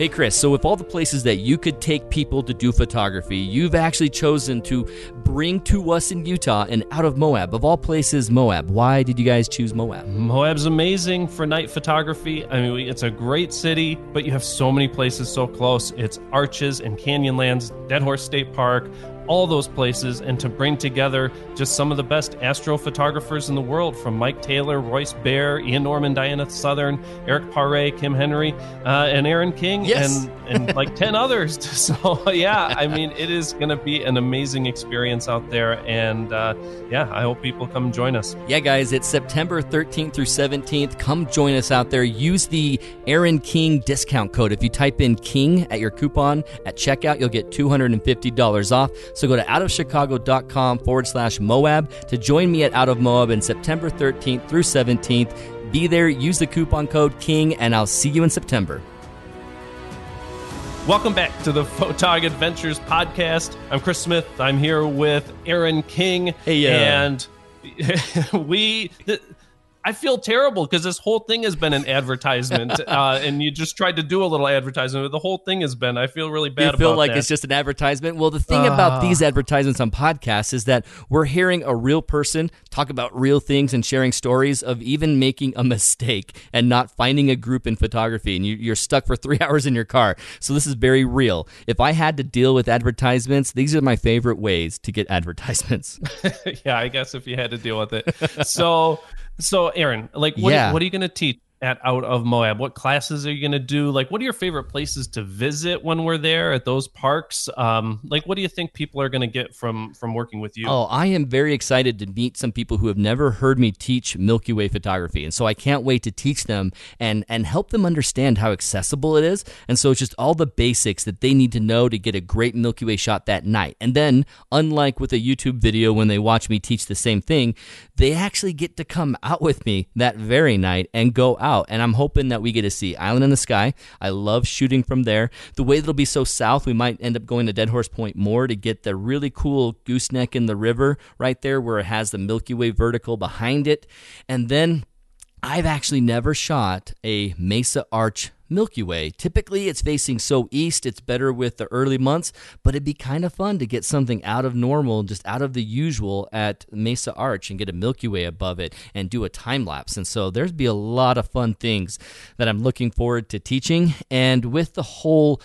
A: Hey, Chris, so with all the places that you could take people to do photography, you've actually chosen to bring to us in Utah and out of Moab. Of all places, Moab. Why did you guys choose Moab?
B: Moab's amazing for night photography. I mean, it's a great city, but you have so many places so close. It's Arches and Canyonlands, Dead Horse State Park, all those places and to bring together just some of the best astrophotographers in the world from Mike Taylor, Royce Bair, Ian Norman, Diana Southern, Eric Paré, Kim Henry, uh, and Aaron King,
A: yes.
B: and, and like 10 others. So, yeah, I mean, it is going to be an amazing experience out there. And uh, yeah, I hope people come join us.
A: Yeah, guys, it's September 13th through 17th. Come join us out there. Use the Aaron King discount code. If you type in King at your coupon at checkout, you'll get $250 off. So go to outofchicago.com forward slash Moab to join me at Out of Moab in September 13th through 17th. Be there, use the coupon code KING, and I'll see you in September.
B: Welcome back to the Photog Adventures podcast. I'm Chris Smith. I'm here with Aaron King.
A: Hey,
B: yeah. And we. I feel terrible because this whole thing has been an advertisement, uh, and you just tried to do a little advertisement. But the whole thing has been. I feel really bad.
A: You feel like
B: that.
A: it's just an advertisement. Well, the thing uh. about these advertisements on podcasts is that we're hearing a real person talk about real things and sharing stories of even making a mistake and not finding a group in photography, and you, are stuck for three hours in your car. So this is very real. If I had to deal with advertisements, these are my favorite ways to get advertisements.
B: yeah, I guess if you had to deal with it. So. So, Aaron, like, what, yeah. are, what are you going to teach? At out of Moab? What classes are you going to do? Like, what are your favorite places to visit when we're there at those parks? Um, like, what do you think people are going to get from from working with you?
A: Oh, I am very excited to meet some people who have never heard me teach Milky Way photography, and so I can't wait to teach them and and help them understand how accessible it is. And so it's just all the basics that they need to know to get a great Milky Way shot that night. And then, unlike with a YouTube video when they watch me teach the same thing, they actually get to come out with me that very night and go out out. And I'm hoping that we get to see Island in the Sky. I love shooting from there. The way that it'll be so south, we might end up going to Dead Horse Point more to get the really cool gooseneck in the river right there where it has the Milky Way vertical behind it. And then I've actually never shot a Mesa Arch Milky Way. Typically, it's facing so east, it's better with the early months, but it'd be kind of fun to get something out of normal, just out of the usual at Mesa Arch and get a Milky Way above it and do a time lapse. And so there's be a lot of fun things that I'm looking forward to teaching. And with the whole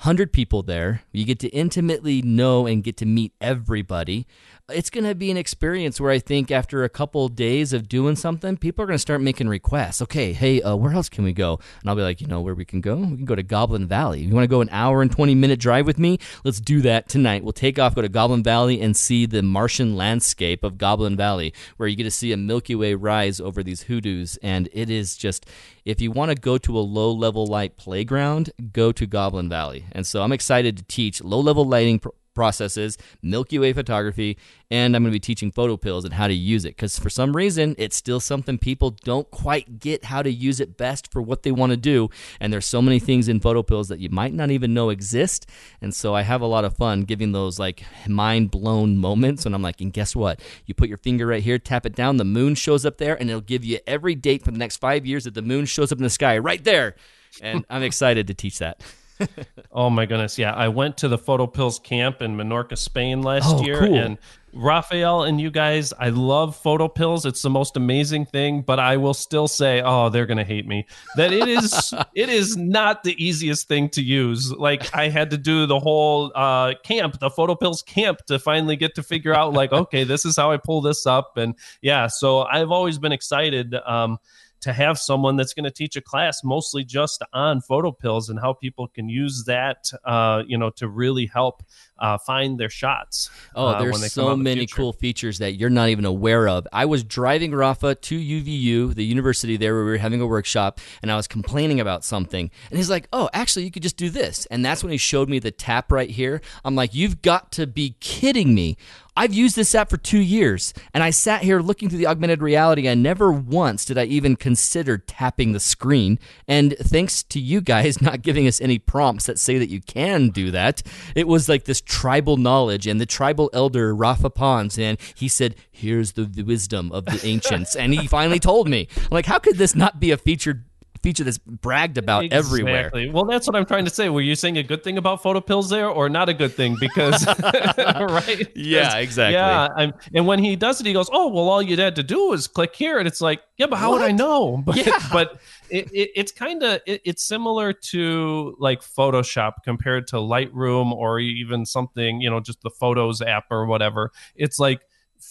A: 100 people there, you get to intimately know and get to meet everybody it's going to be an experience where I think after a couple days of doing something, people are going to start making requests. Okay, hey, uh, where else can we go? And I'll be like, you know, where we can go? We can go to Goblin Valley. You want to go an hour and 20 minute drive with me? Let's do that tonight. We'll take off, go to Goblin Valley, and see the Martian landscape of Goblin Valley, where you get to see a Milky Way rise over these hoodoos. And it is just, if you want to go to a low level light playground, go to Goblin Valley. And so I'm excited to teach low level lighting. Pro- processes, Milky Way photography, and I'm going to be teaching PhotoPills and how to use it because for some reason it's still something people don't quite get how to use it best for what they want to do. And there's so many things in PhotoPills that you might not even know exist. And so I have a lot of fun giving those like mind blown moments when I'm like, and guess what? You put your finger right here, tap it down, the moon shows up there, and it'll give you every date for the next five years that the moon shows up in the sky right there. And I'm excited to teach that.
B: oh my goodness, yeah! I went to the PhotoPills camp in Menorca, Spain last
A: oh,
B: year,
A: cool.
B: and Raphael and you guys, I love PhotoPills. It's the most amazing thing, but I will still say, oh, they're gonna hate me. That it is, it is not the easiest thing to use. Like I had to do the whole uh, camp, the PhotoPills camp, to finally get to figure out, like, okay, this is how I pull this up, and yeah. So I've always been excited. Um, to have someone that's going to teach a class mostly just on photo pills and how people can use that, uh, you know, to really help uh, find their shots.
A: Oh, uh, there's so many the cool features that you're not even aware of. I was driving Rafa to UVU, the university there where we were having a workshop, and I was complaining about something. And he's like, oh, actually, you could just do this. And that's when he showed me the tap right here. I'm like, you've got to be kidding me. I've used this app for two years, and I sat here looking through the augmented reality, and never once did I even consider tapping the screen. And thanks to you guys not giving us any prompts that say that you can do that, it was like this tribal knowledge and the tribal elder Rafa Pons, and he said, "Here's the, wisdom of the ancients," and he finally told me, I'm like, how could this not be a featured feature that's bragged about exactly. everywhere.
B: Well, that's what I'm trying to say. Were you saying a good thing about PhotoPills there, or not a good thing? Because right?
A: Yeah, exactly.
B: Yeah, I'm, and when he does it, he goes, "Oh, well, all you had to do was click here," and it's like, "Yeah, but how what? would I know?" But
A: yeah.
B: but it, it, it's kind of it, it's similar to like Photoshop compared to Lightroom or even something you know just the Photos app or whatever. It's like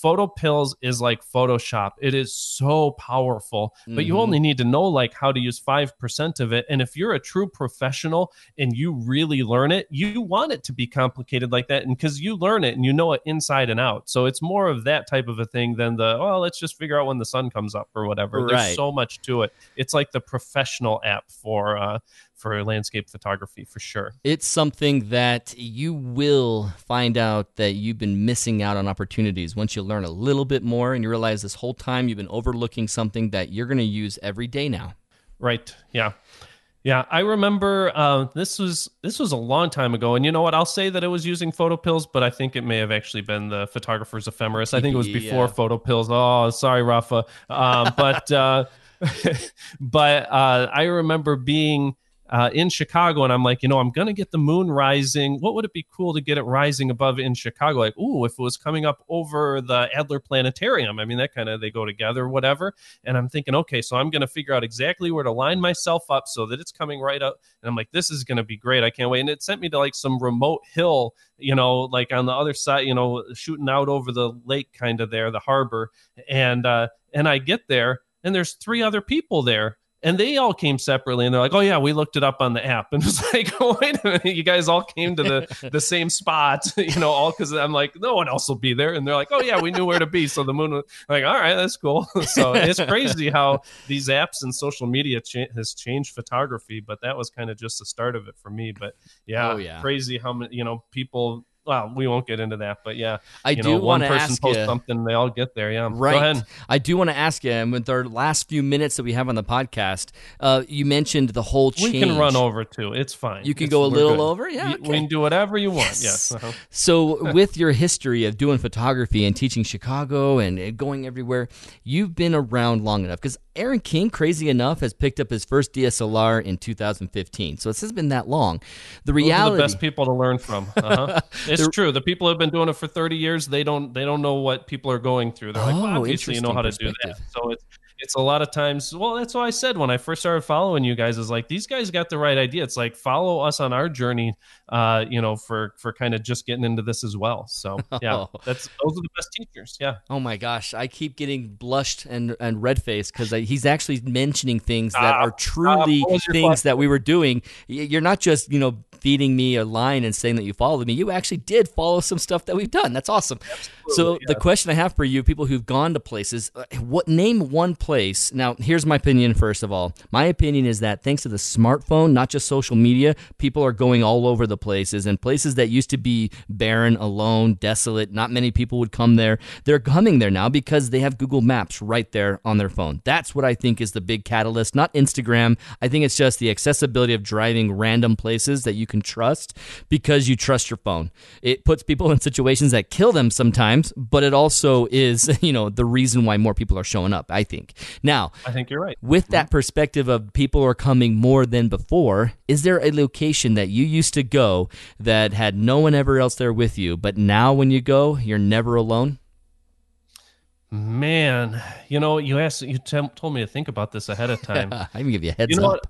B: PhotoPills is like Photoshop. It is so powerful, but mm-hmm. you only need to know like how to use 5% of it. And if you're a true professional and you really learn it, you want it to be complicated like that. And because you learn it and you know it inside and out. So it's more of that type of a thing than the, well, let's just figure out when the sun comes up or whatever. Right. There's so much to it. It's like the professional app for, uh, for landscape photography for sure.
A: It's something that you will find out that you've been missing out on opportunities once you learn a little bit more and you realize this whole time you've been overlooking something that you're going to use every day now.
B: Right. Yeah. Yeah, I remember uh, this was this was a long time ago, and you know what? I'll say that it was using photo pills, but I think it may have actually been the photographer's ephemeris. I think it was before yeah. photo pills. Oh, sorry, Rafa. Um, but uh, but uh, I remember being uh, in Chicago, and I'm like, you know, I'm gonna get the moon rising. What would it be cool to get it rising above in Chicago? Like, ooh, if it was coming up over the Adler Planetarium. I mean, that kind of they go together, whatever. And I'm thinking, okay, so I'm gonna figure out exactly where to line myself up so that it's coming right up. And I'm like, this is gonna be great. I can't wait. And it sent me to like some remote hill, you know, like on the other side, you know, shooting out over the lake, kind of there, the harbor. And uh, and I get there, and there's three other people there and they all came separately and they're like oh yeah we looked it up on the app. And it's like oh, wait a minute you guys all came to the the same spot you know all because i'm like no one else will be there. And they're like oh yeah we knew where to be so the moon was like all right that's cool. So it's crazy how these apps and social media cha- has changed photography but that was kind of just the start of it for me but yeah, oh, yeah. crazy how many you know people well, we won't get into that, but yeah,
A: I do know,
B: one
A: person
B: posts you, something, they all get there. Yeah,
A: right. I do want to ask you, and with our last few minutes that we have on the podcast, uh, you mentioned the whole change.
B: We can run over too. It's fine.
A: You can
B: it's,
A: go a little good. over. Yeah, okay.
B: we can do whatever you want. Yes. yes. Uh-huh.
A: So, with your history of doing photography and teaching Chicago and going everywhere, you've been around long enough because Aaron King, crazy enough, has picked up his first DSLR in 2015. So it hasn't been that long. The reality,
B: the best people to learn from. Uh-huh. it's the, true. The people who've been doing it for 30 years, they don't they don't know what people are going through. They're oh, like, well, obviously you know how to do that. So it's it's a lot of times well that's why i said when i first started following you guys is like these guys got the right idea. It's like follow us on our journey uh you know for for kind of just getting into this as well. So yeah oh. that's those are the best teachers. Yeah.
A: Oh my gosh. I keep getting blushed and and red faced because he's actually mentioning things that are truly uh, things that we were doing. You're not just you know feeding me a line and saying that you followed me you actually did follow some stuff that we've done that's awesome Absolutely, so yeah. the question i have for you people who've gone to places uh, what name one place. Now, here's my opinion first of all. My opinion is that thanks to the smartphone, not just social media, people are going all over the places and places that used to be barren, alone, desolate, not many people would come there. They're coming there now because they have Google Maps right there on their phone. That's what I think is the big catalyst, not Instagram. I think it's just the accessibility of driving random places that you can trust because you trust your phone. It puts people in situations that kill them sometimes, but it also is, you know, the reason why more people are showing up, I think. Now,
B: I think you're right.
A: With that mm-hmm. perspective of people are coming more than before, is there a location that you used to go that had no one ever else there with you, but now when you go, you're never alone?
B: Man, you know, you asked, you t- told me to think about this ahead of time.
A: I even give you a heads
B: you know
A: up.
B: What?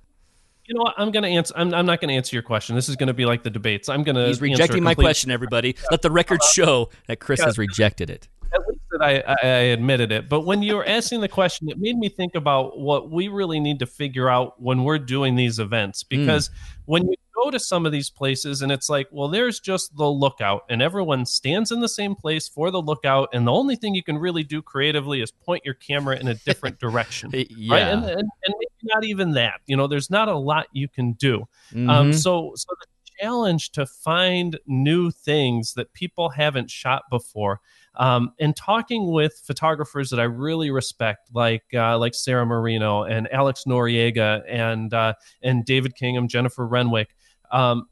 B: You know what? I'm going to answer. I'm, I'm not going to answer your question. This is going to be like the debates. I'm going to.
A: He's rejecting my question. Everybody, let the record show that Chris yeah. has rejected it
B: at least that I, I admitted it. But when you were asking the question, it made me think about what we really need to figure out when we're doing these events. Hmm. Because mm. when you go to some of these places and it's like, well, there's just the lookout, and everyone stands in the same place for the lookout, and the only thing you can really do creatively is point your camera in a different direction.
A: yeah.
B: Right? And, and, and, maybe not even that. You know, there's not a lot you can do. Um, mm-hmm. Um, so, so the challenge to find new things that people haven't shot before um, and talking with photographers that I really respect, like uh, like Sarah Marino and Alex Noriega and uh, and David Kingham, Jennifer Renwick. Um,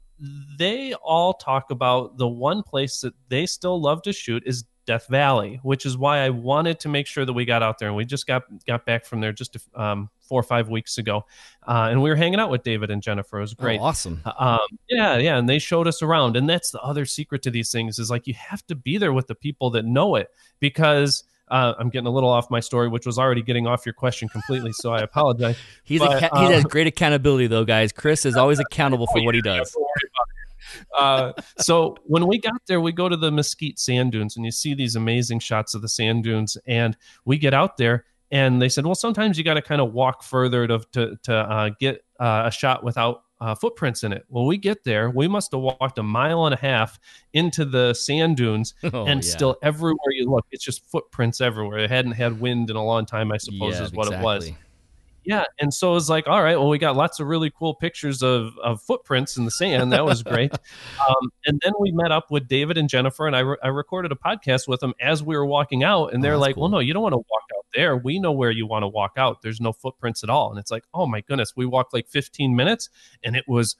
B: they all talk about the one place that they still love to shoot is Death Valley, which is why I wanted to make sure that we got out there. And we just got got back from there just um, four or five weeks ago, uh, and we were hanging out with David and Jennifer. It was great,
A: oh, awesome.
B: Um, yeah, yeah, and they showed us around. And that's the other secret to these things is like you have to be there with the people that know it because. Uh, I'm getting a little off my story, which was already getting off your question completely. So I apologize.
A: he's but, a, he has uh, great accountability, though, guys. Chris is always accountable for what he does.
B: Uh, so when we got there, we go to the Mesquite sand dunes, and you see these amazing shots of the sand dunes. And we get out there, and they said, well, sometimes you got to kind of walk further to to, to uh, get uh, a shot without uh, footprints in it. Well, we get there, we must have walked a mile and a half into the sand dunes, oh, and yeah. still everywhere you look, it's just footprints everywhere. It hadn't had wind in a long time, I suppose, yeah, is what exactly. it was yeah, and so it was like, all right, well, we got lots of really cool pictures of, of footprints in the sand. That was great. um, and then we met up with David and Jennifer, and I, re- I recorded a podcast with them as we were walking out. And they're oh, like, cool. well, no, you don't want to walk out there. We know where you want to walk out. There's no footprints at all. And it's like, oh my goodness, we walked like 15 minutes, and it was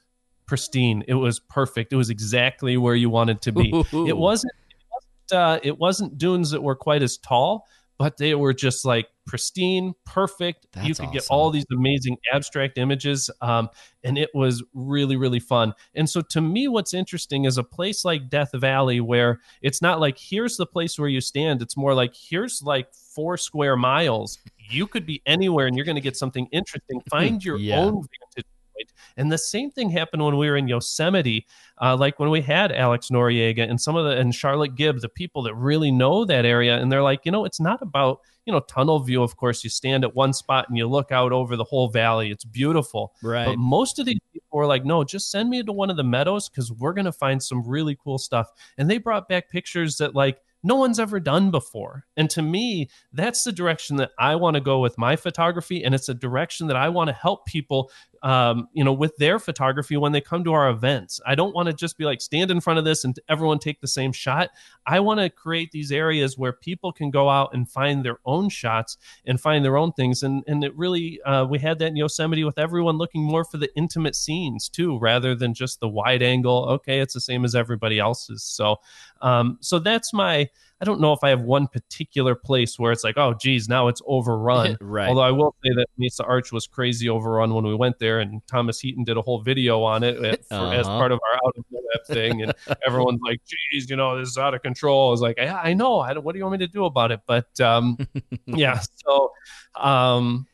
B: pristine. It was perfect. It was exactly where you wanted to be. Ooh. It wasn't. It wasn't, uh, it wasn't dunes that were quite as tall, but they were just like pristine, perfect. That's you could awesome. get all these amazing abstract images. Um, and it was really, really fun. And so to me, what's interesting is a place like Death Valley where it's not like here's the place where you stand. It's more like here's like four square miles. You could be anywhere and you're going to get something interesting. Find your yeah. own vantage point. And the same thing happened when we were in Yosemite, uh, like when we had Alex Noriega and some of the and Charlotte Gibb, the people that really know that area, and they're like, you know, it's not about you know tunnel view. Of course, you stand at one spot and you look out over the whole valley. It's beautiful,
A: right?
B: But most of these people were like, no, just send me to one of the meadows because we're gonna find some really cool stuff. And they brought back pictures that like no one's ever done before. And to me, that's the direction that I want to go with my photography. And it's a direction that I want to help people um, you know, with their photography when they come to our events. I don't want to just be like stand in front of this and everyone take the same shot. I want to create these areas where people can go out and find their own shots and find their own things. And and it really uh, we had that in Yosemite with everyone looking more for the intimate scenes too, rather than just the wide angle. Okay, it's the same as everybody else's. So um, so that's my I don't know if I have one particular place where it's like, oh, geez, now it's overrun.
A: right.
B: Although I will say that Mesa Arch was crazy overrun when we went there, and Thomas Heaton did a whole video on it for, uh-huh. as part of our out of that thing, and everyone's like, geez, you know, this is out of control. I was like, yeah, I know. I what do you want me to do about it? But um, yeah, so. Um,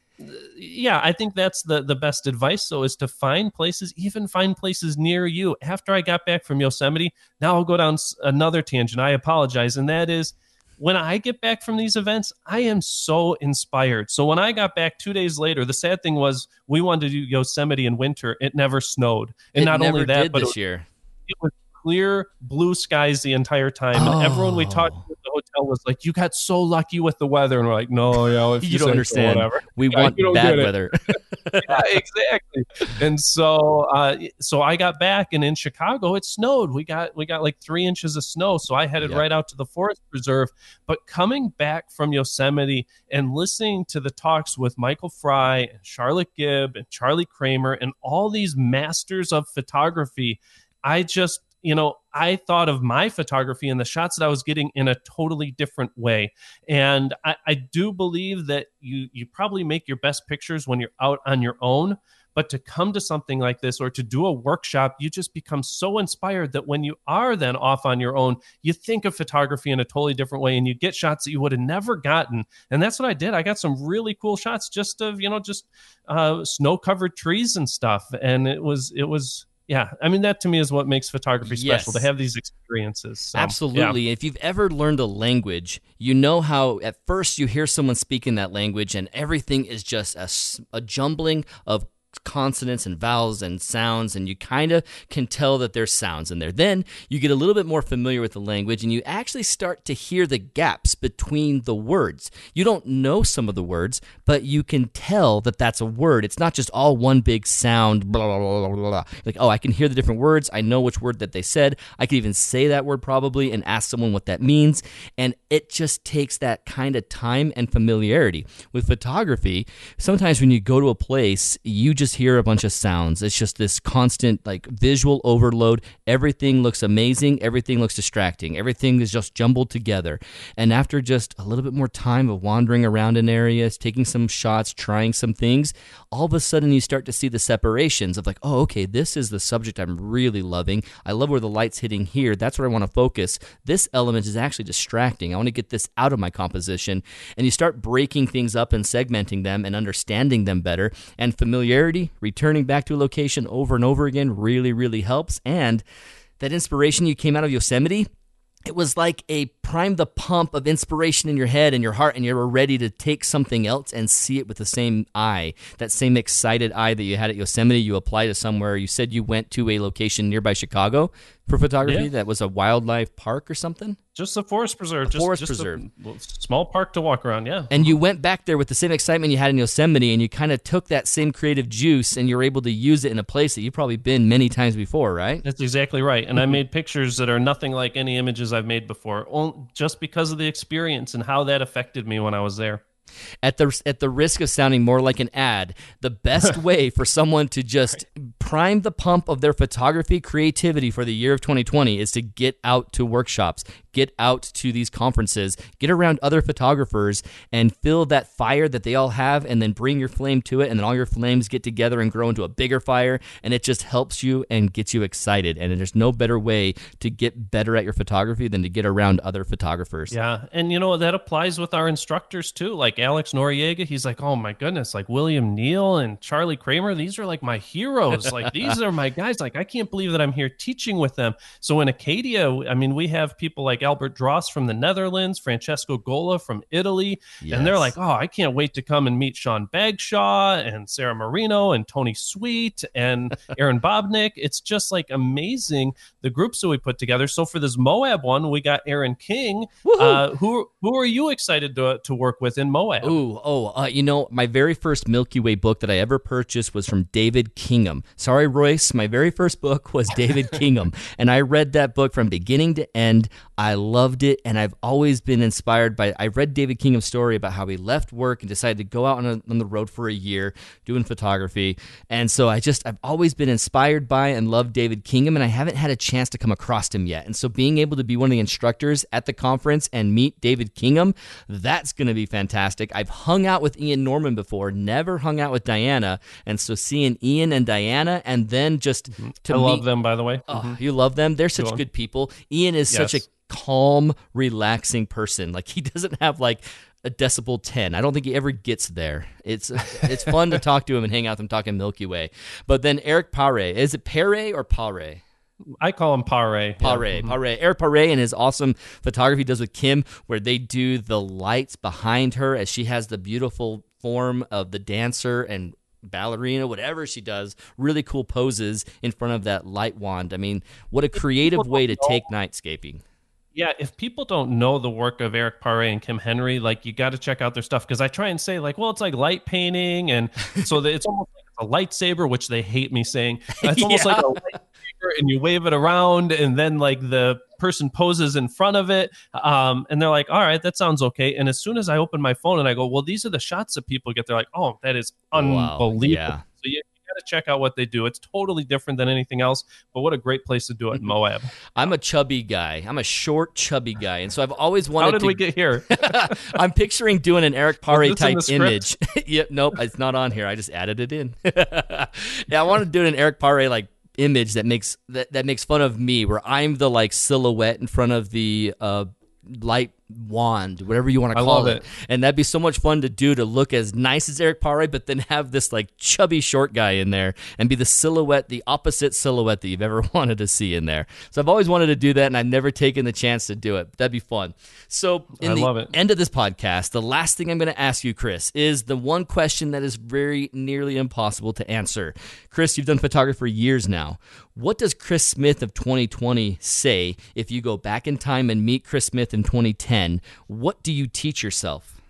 B: yeah, I think that's the the best advice. So is to find places, even find places near you. After I got back from Yosemite, now I'll go down another tangent. I apologize, and that is when I get back from these events, I am so inspired. So when I got back two days later, the sad thing was we wanted to do Yosemite in winter. It never snowed, and
A: it
B: not only that,
A: but
B: this
A: it, year
B: it was clear blue skies the entire time. Oh. And everyone we talked to hotel was like, "You got so lucky with the weather," and we're like, "No, you know,
A: you don't understand. We yeah, want bad weather."
B: yeah, exactly. And so, uh, so I got back, and in Chicago, it snowed. We got we got like three inches of snow. So I headed yep. right out to the forest preserve. But coming back from Yosemite and listening to the talks with Michael Frye and Charlotte Gibb and Charlie Cramer and all these masters of photography, I just you know, I thought of my photography and the shots that I was getting in a totally different way. And I, I, do believe that you you probably make your best pictures when you're out on your own. But to come to something like this or to do a workshop, you just become so inspired that when you are then off on your own, you think of photography in a totally different way and you get shots that you would have never gotten. And that's what I did. I got some really cool shots just of, you know, just uh, snow covered trees and stuff. And it was, it was, yeah i mean that to me is what makes photography special yes. to have these experiences
A: so, absolutely yeah. if you've ever learned a language you know how at first you hear someone speaking that language and everything is just a, a jumbling of consonants and vowels and sounds, and you kind of can tell that there's sounds in there. Then you get a little bit more familiar with the language, and you actually start to hear the gaps between the words. You don't know some of the words, but you can tell that that's a word. It's not just all one big sound, blah, blah, blah, blah, blah. Like, oh, I can hear the different words. I know which word that they said. I could even say that word probably and ask someone what that means. And it just takes that kind of time and familiarity. With photography, sometimes when you go to a place, you just hear a bunch of sounds. It's just this constant like visual overload. Everything looks amazing. Everything looks distracting. Everything is just jumbled together. And after just a little bit more time of wandering around in areas, taking some shots, trying some things, all of a sudden you start to see the separations of like, oh, okay, this is the subject I'm really loving. I love where the light's hitting here. That's where I want to focus. This element is actually distracting. I want to get this out of my composition. And you start breaking things up and segmenting them and understanding them better. And familiarity returning back to a location over and over again really, really helps. And that inspiration you came out of Yosemite, it was like a prime the pump of inspiration in your head and your heart, and you were ready to take something else and see it with the same eye. That same excited eye that you had at Yosemite, you apply to somewhere. You said you went to a location nearby Chicago. For photography
B: Yeah.
A: that was a wildlife park or something?
B: Just a forest preserve. just,
A: forest
B: just
A: preserve.
B: A small park to walk around. Yeah.
A: And you went back there with the same excitement you had in Yosemite, and you kind of took that same creative juice and you're able to use it in a place that you've probably been many times before, right?
B: That's exactly right. And I mm-hmm. made pictures that are nothing like any images I've made before, just because of the experience and how that affected me when I was there.
A: At the at the risk of sounding more like an ad, the best way for someone to just prime the pump of their photography creativity for the year of 2020 is to get out to workshops, get out to these conferences, get around other photographers and feel that fire that they all have and then bring your flame to it and then all your flames get together and grow into a bigger fire and it just helps you and gets you excited and there's no better way to get better at your photography than to get around other photographers.
B: Yeah, and you know that applies with our instructors too. Like Alex Noriega, he's like, "Oh my goodness!" Like William Neill and Charlie Cramer, these are like my heroes. like these are my guys. Like I can't believe that I'm here teaching with them. So in Acadia, I mean, we have people like Albert Dros from the Netherlands, Francesco Gola from Italy, and they're like, "Oh, I can't wait to come and meet Sean Bagshaw and Sarah Marino and Tony Sweet and Erin Babnik." It's just like amazing the groups that we put together. So for this Moab one, we got Aaron King. Uh, who who are you excited to to work with in Moab?
A: Ooh, oh, uh, you know, my very first Milky Way book that I ever purchased was from David Kingham. Sorry, Royce, my very first book was David Kingham, and I read that book from beginning to end. I loved it, and I've always been inspired by. I read David Kingham's story about how he left work and decided to go out on, a, on the road for a year doing photography, and so I just I've always been inspired by and loved David Kingham, and I haven't had a chance to come across him yet. And so being able to be one of the instructors at the conference and meet David Kingham, that's going to be fantastic. I've hung out with Ian Norman before, never hung out with Diana, and so seeing Ian and Diana, and then just mm-hmm. to
B: I love
A: meet
B: them, by the way.
A: Oh, mm-hmm. you love them. They're such
B: on.
A: good people. Ian is such a
B: Yes.
A: Calm, relaxing person. Like he doesn't have like a decibel 10. I don't think he ever gets there. It's it's fun to talk to him and hang out with him talking Milky Way. But then Eric Pare, is it Pare or Pare?
B: I call him Pare.
A: Pare, mm-hmm. Pare, Eric Pare, and his awesome photography does with Kim, where they do the lights behind her as she has the beautiful form of the dancer and ballerina, whatever she does. Really cool poses in front of that light wand. I mean, what a creative way to take nightscaping.
B: Yeah, if people don't know the work of Eric Pare and Kim Henry, like you got to check out their stuff because I try and say like, well, it's like light painting, and so that it's almost like a lightsaber, which they hate me saying. It's almost
A: Yeah.
B: like a lightsaber, and you wave it around, and then like the person poses in front of it, um, and they're like, all right, that sounds okay. And as soon as I open my phone and I go, well, these are the shots that people get, they're like, oh, that is
A: Wow,
B: unbelievable.
A: yeah.
B: So you got to check out what they do. It's totally different than anything else, but what a great place to do it in Moab.
A: I'm a chubby guy. I'm a short, chubby guy, and so I've always wanted
B: How did
A: to.
B: we get here?
A: I'm picturing doing an Eric Pare
B: in
A: type image. yep, nope, it's not on here. I just added it in. yeah, I want to do an Eric Pare like image that makes that, that makes fun of me, where I'm the like silhouette in front of the uh, light wand, whatever you want to call it.
B: it.
A: And that'd be so much fun to do to look as nice as Eric Pare, but then have this like chubby short guy in there and be the silhouette, the opposite silhouette that you've ever wanted to see in there. So I've always wanted to do that, and I've never taken the chance to do it. That'd be fun. So in
B: I
A: the
B: love it.
A: end of this podcast, the last thing I'm going to ask you, Chris, is the one question that is very nearly impossible to answer. Chris, you've done photography for years now. What does Chris Smith of 2020 say if you go back in time and meet Chris Smith in 2010? What do you teach yourself?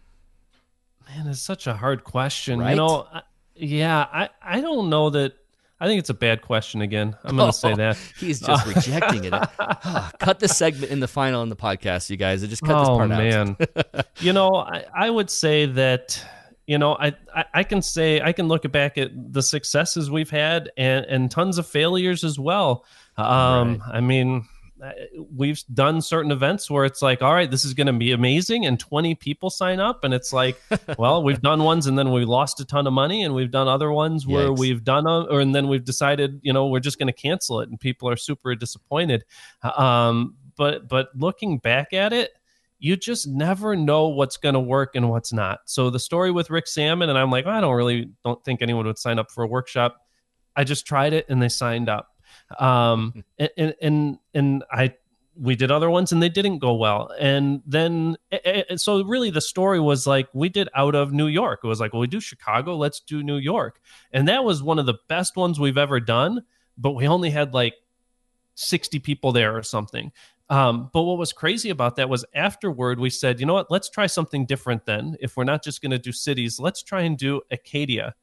B: Man, it's such a hard question.
A: Right?
B: You know, I, yeah, I, I don't know that. I think it's a bad question again. I'm going to say that.
A: He's just rejecting it. Ah, cut this segment in the final in the podcast, you guys. Just cut this
B: oh
A: part out.
B: man, you know, I, I would say that you know I, I I can say I can look back at the successes we've had and and tons of failures as well. Um, I mean. We've done certain events where it's like, all right, this is going to be amazing, and 20 people sign up, and it's like, well, we've done ones, and then we lost a ton of money, and we've done other ones where
A: Yikes.
B: we've done, a, or and then we've decided, you know, we're just going to cancel it, and people are super disappointed. Um, but but looking back at it, you just never know what's going to work and what's not. So the story with Rick Sammon, and I'm like, I don't really don't think anyone would sign up for a workshop. I just tried it and they signed up. Um, and, and, and, I, we did other ones and they didn't go well. And then, so really the story was like, we did out of New York. It was like, well, we do Chicago, let's do New York. And that was one of the best ones we've ever done. But we only had like 60 people there or something. Um, but what was crazy about that was afterward, we said, you know what, let's try something different then. If we're not just going to do cities, let's try and do Acadia.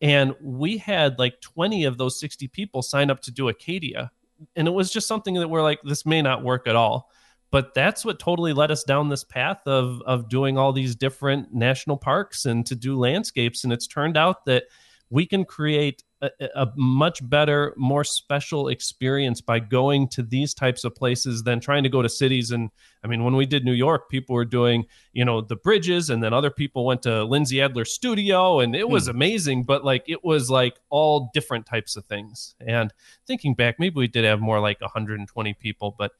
B: And we had like 20 of those 60 people sign up to do Acadia. And it was just something that we're like, this may not work at all. But that's what totally led us down this path of of doing all these different national parks and to do landscapes. And it's turned out that we can create a, a, much better, more special experience by going to these types of places than trying to go to cities. And I mean, when we did New York, people were doing, you know, the bridges, and then other people went to Lindsay Adler's studio, and it was hmm. amazing. But like, it was like all different types of things. And thinking back, maybe we did have more like 120 people, but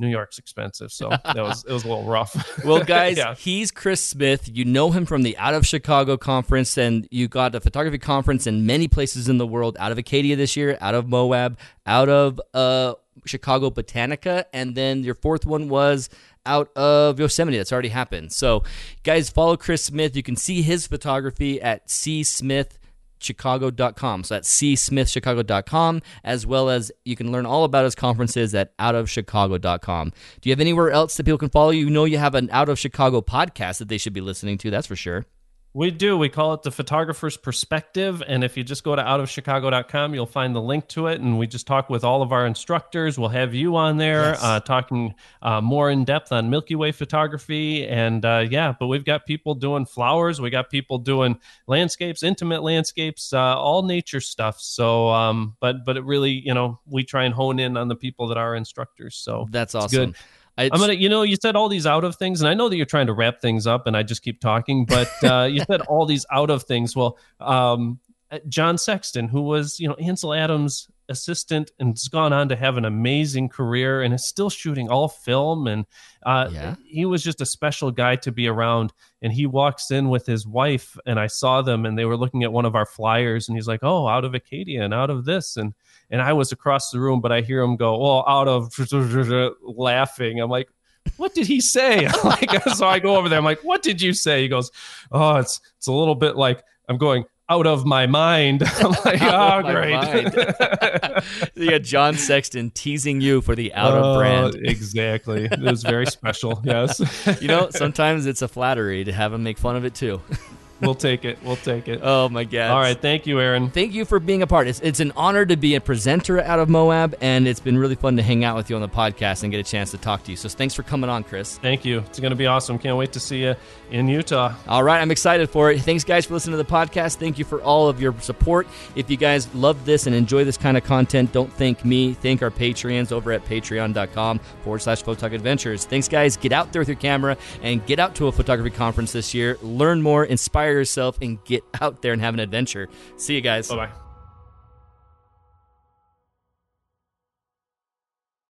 B: New York's expensive, so that was it was a little rough.
A: well, guys, yeah. he's Chris Smith. You know him from the Out of Chicago conference, and you got a photography conference in many places in the world. Out of Acadia this year, out of Moab, out of uh, Chicago Botanica, and then your fourth one was out of Yosemite. That's already happened. So, guys, follow Chris Smith. You can see his photography at C Smith chicago.com. So that's csmithchicago.com, as well as you can learn all about his conferences at outofchicago.com. Do you have anywhere else that people can follow you? You know you have an Out of Chicago podcast that they should be listening to, that's for sure.
B: We do. We call it the photographer's perspective. And if you just go to outofchicago.com, you'll find the link to it. And we just talk with all of our instructors. We'll have you on there yes. uh, talking uh, more in depth on Milky Way photography. And uh, yeah, but we've got people doing flowers. We got people doing landscapes, intimate landscapes, uh, all nature stuff. So, um, but, but it really, you know, we try and hone in on the people that are instructors. So
A: that's awesome.
B: Good. I, am gonna, you know, you said all these out of things, and I know that you're trying to wrap things up, and I just keep talking, but uh, you said all these out of things. Well, um, John Sexton, who was, you know, Ansel Adams' assistant and has gone on to have an amazing career and is still shooting all film. And uh, yeah. he was just a special guy to be around. And he walks in with his wife, and I saw them, and they were looking at one of our flyers, and he's like, "Oh, out of Acadia and out of this," and and I was across the room, but I hear him go, "Well, out of laughing." I'm like, what did he say? like, so I go over there. I'm like, what did you say? He goes, oh, it's it's a little bit like I'm going out of my mind. I'm like, oh, great.
A: you got John Sexton teasing you for the out of uh, brand.
B: exactly. It was very special. Yes.
A: you know, sometimes it's a flattery to have him make fun of it too
B: we'll take it. We'll take it.
A: Oh my god!
B: All right, thank you, Aaron.
A: Thank you for being a part. It's, it's an honor to be a presenter out of Moab, and it's been really fun to hang out with you on the podcast and get a chance to talk to you. So thanks for coming on, Chris.
B: Thank you. It's going to be awesome. Can't wait to see you in Utah.
A: All right, I'm excited for it. Thanks, guys, for listening to the podcast. Thank you for all of your support. If you guys love this and enjoy this kind of content, don't thank me. Thank our Patreons over at patreon.com forward slash photog adventures. Thanks, guys. Get out there with your camera and get out to a photography conference this year. Learn more, inspire yourself, and get out there and have an adventure. See you guys.
B: Bye bye.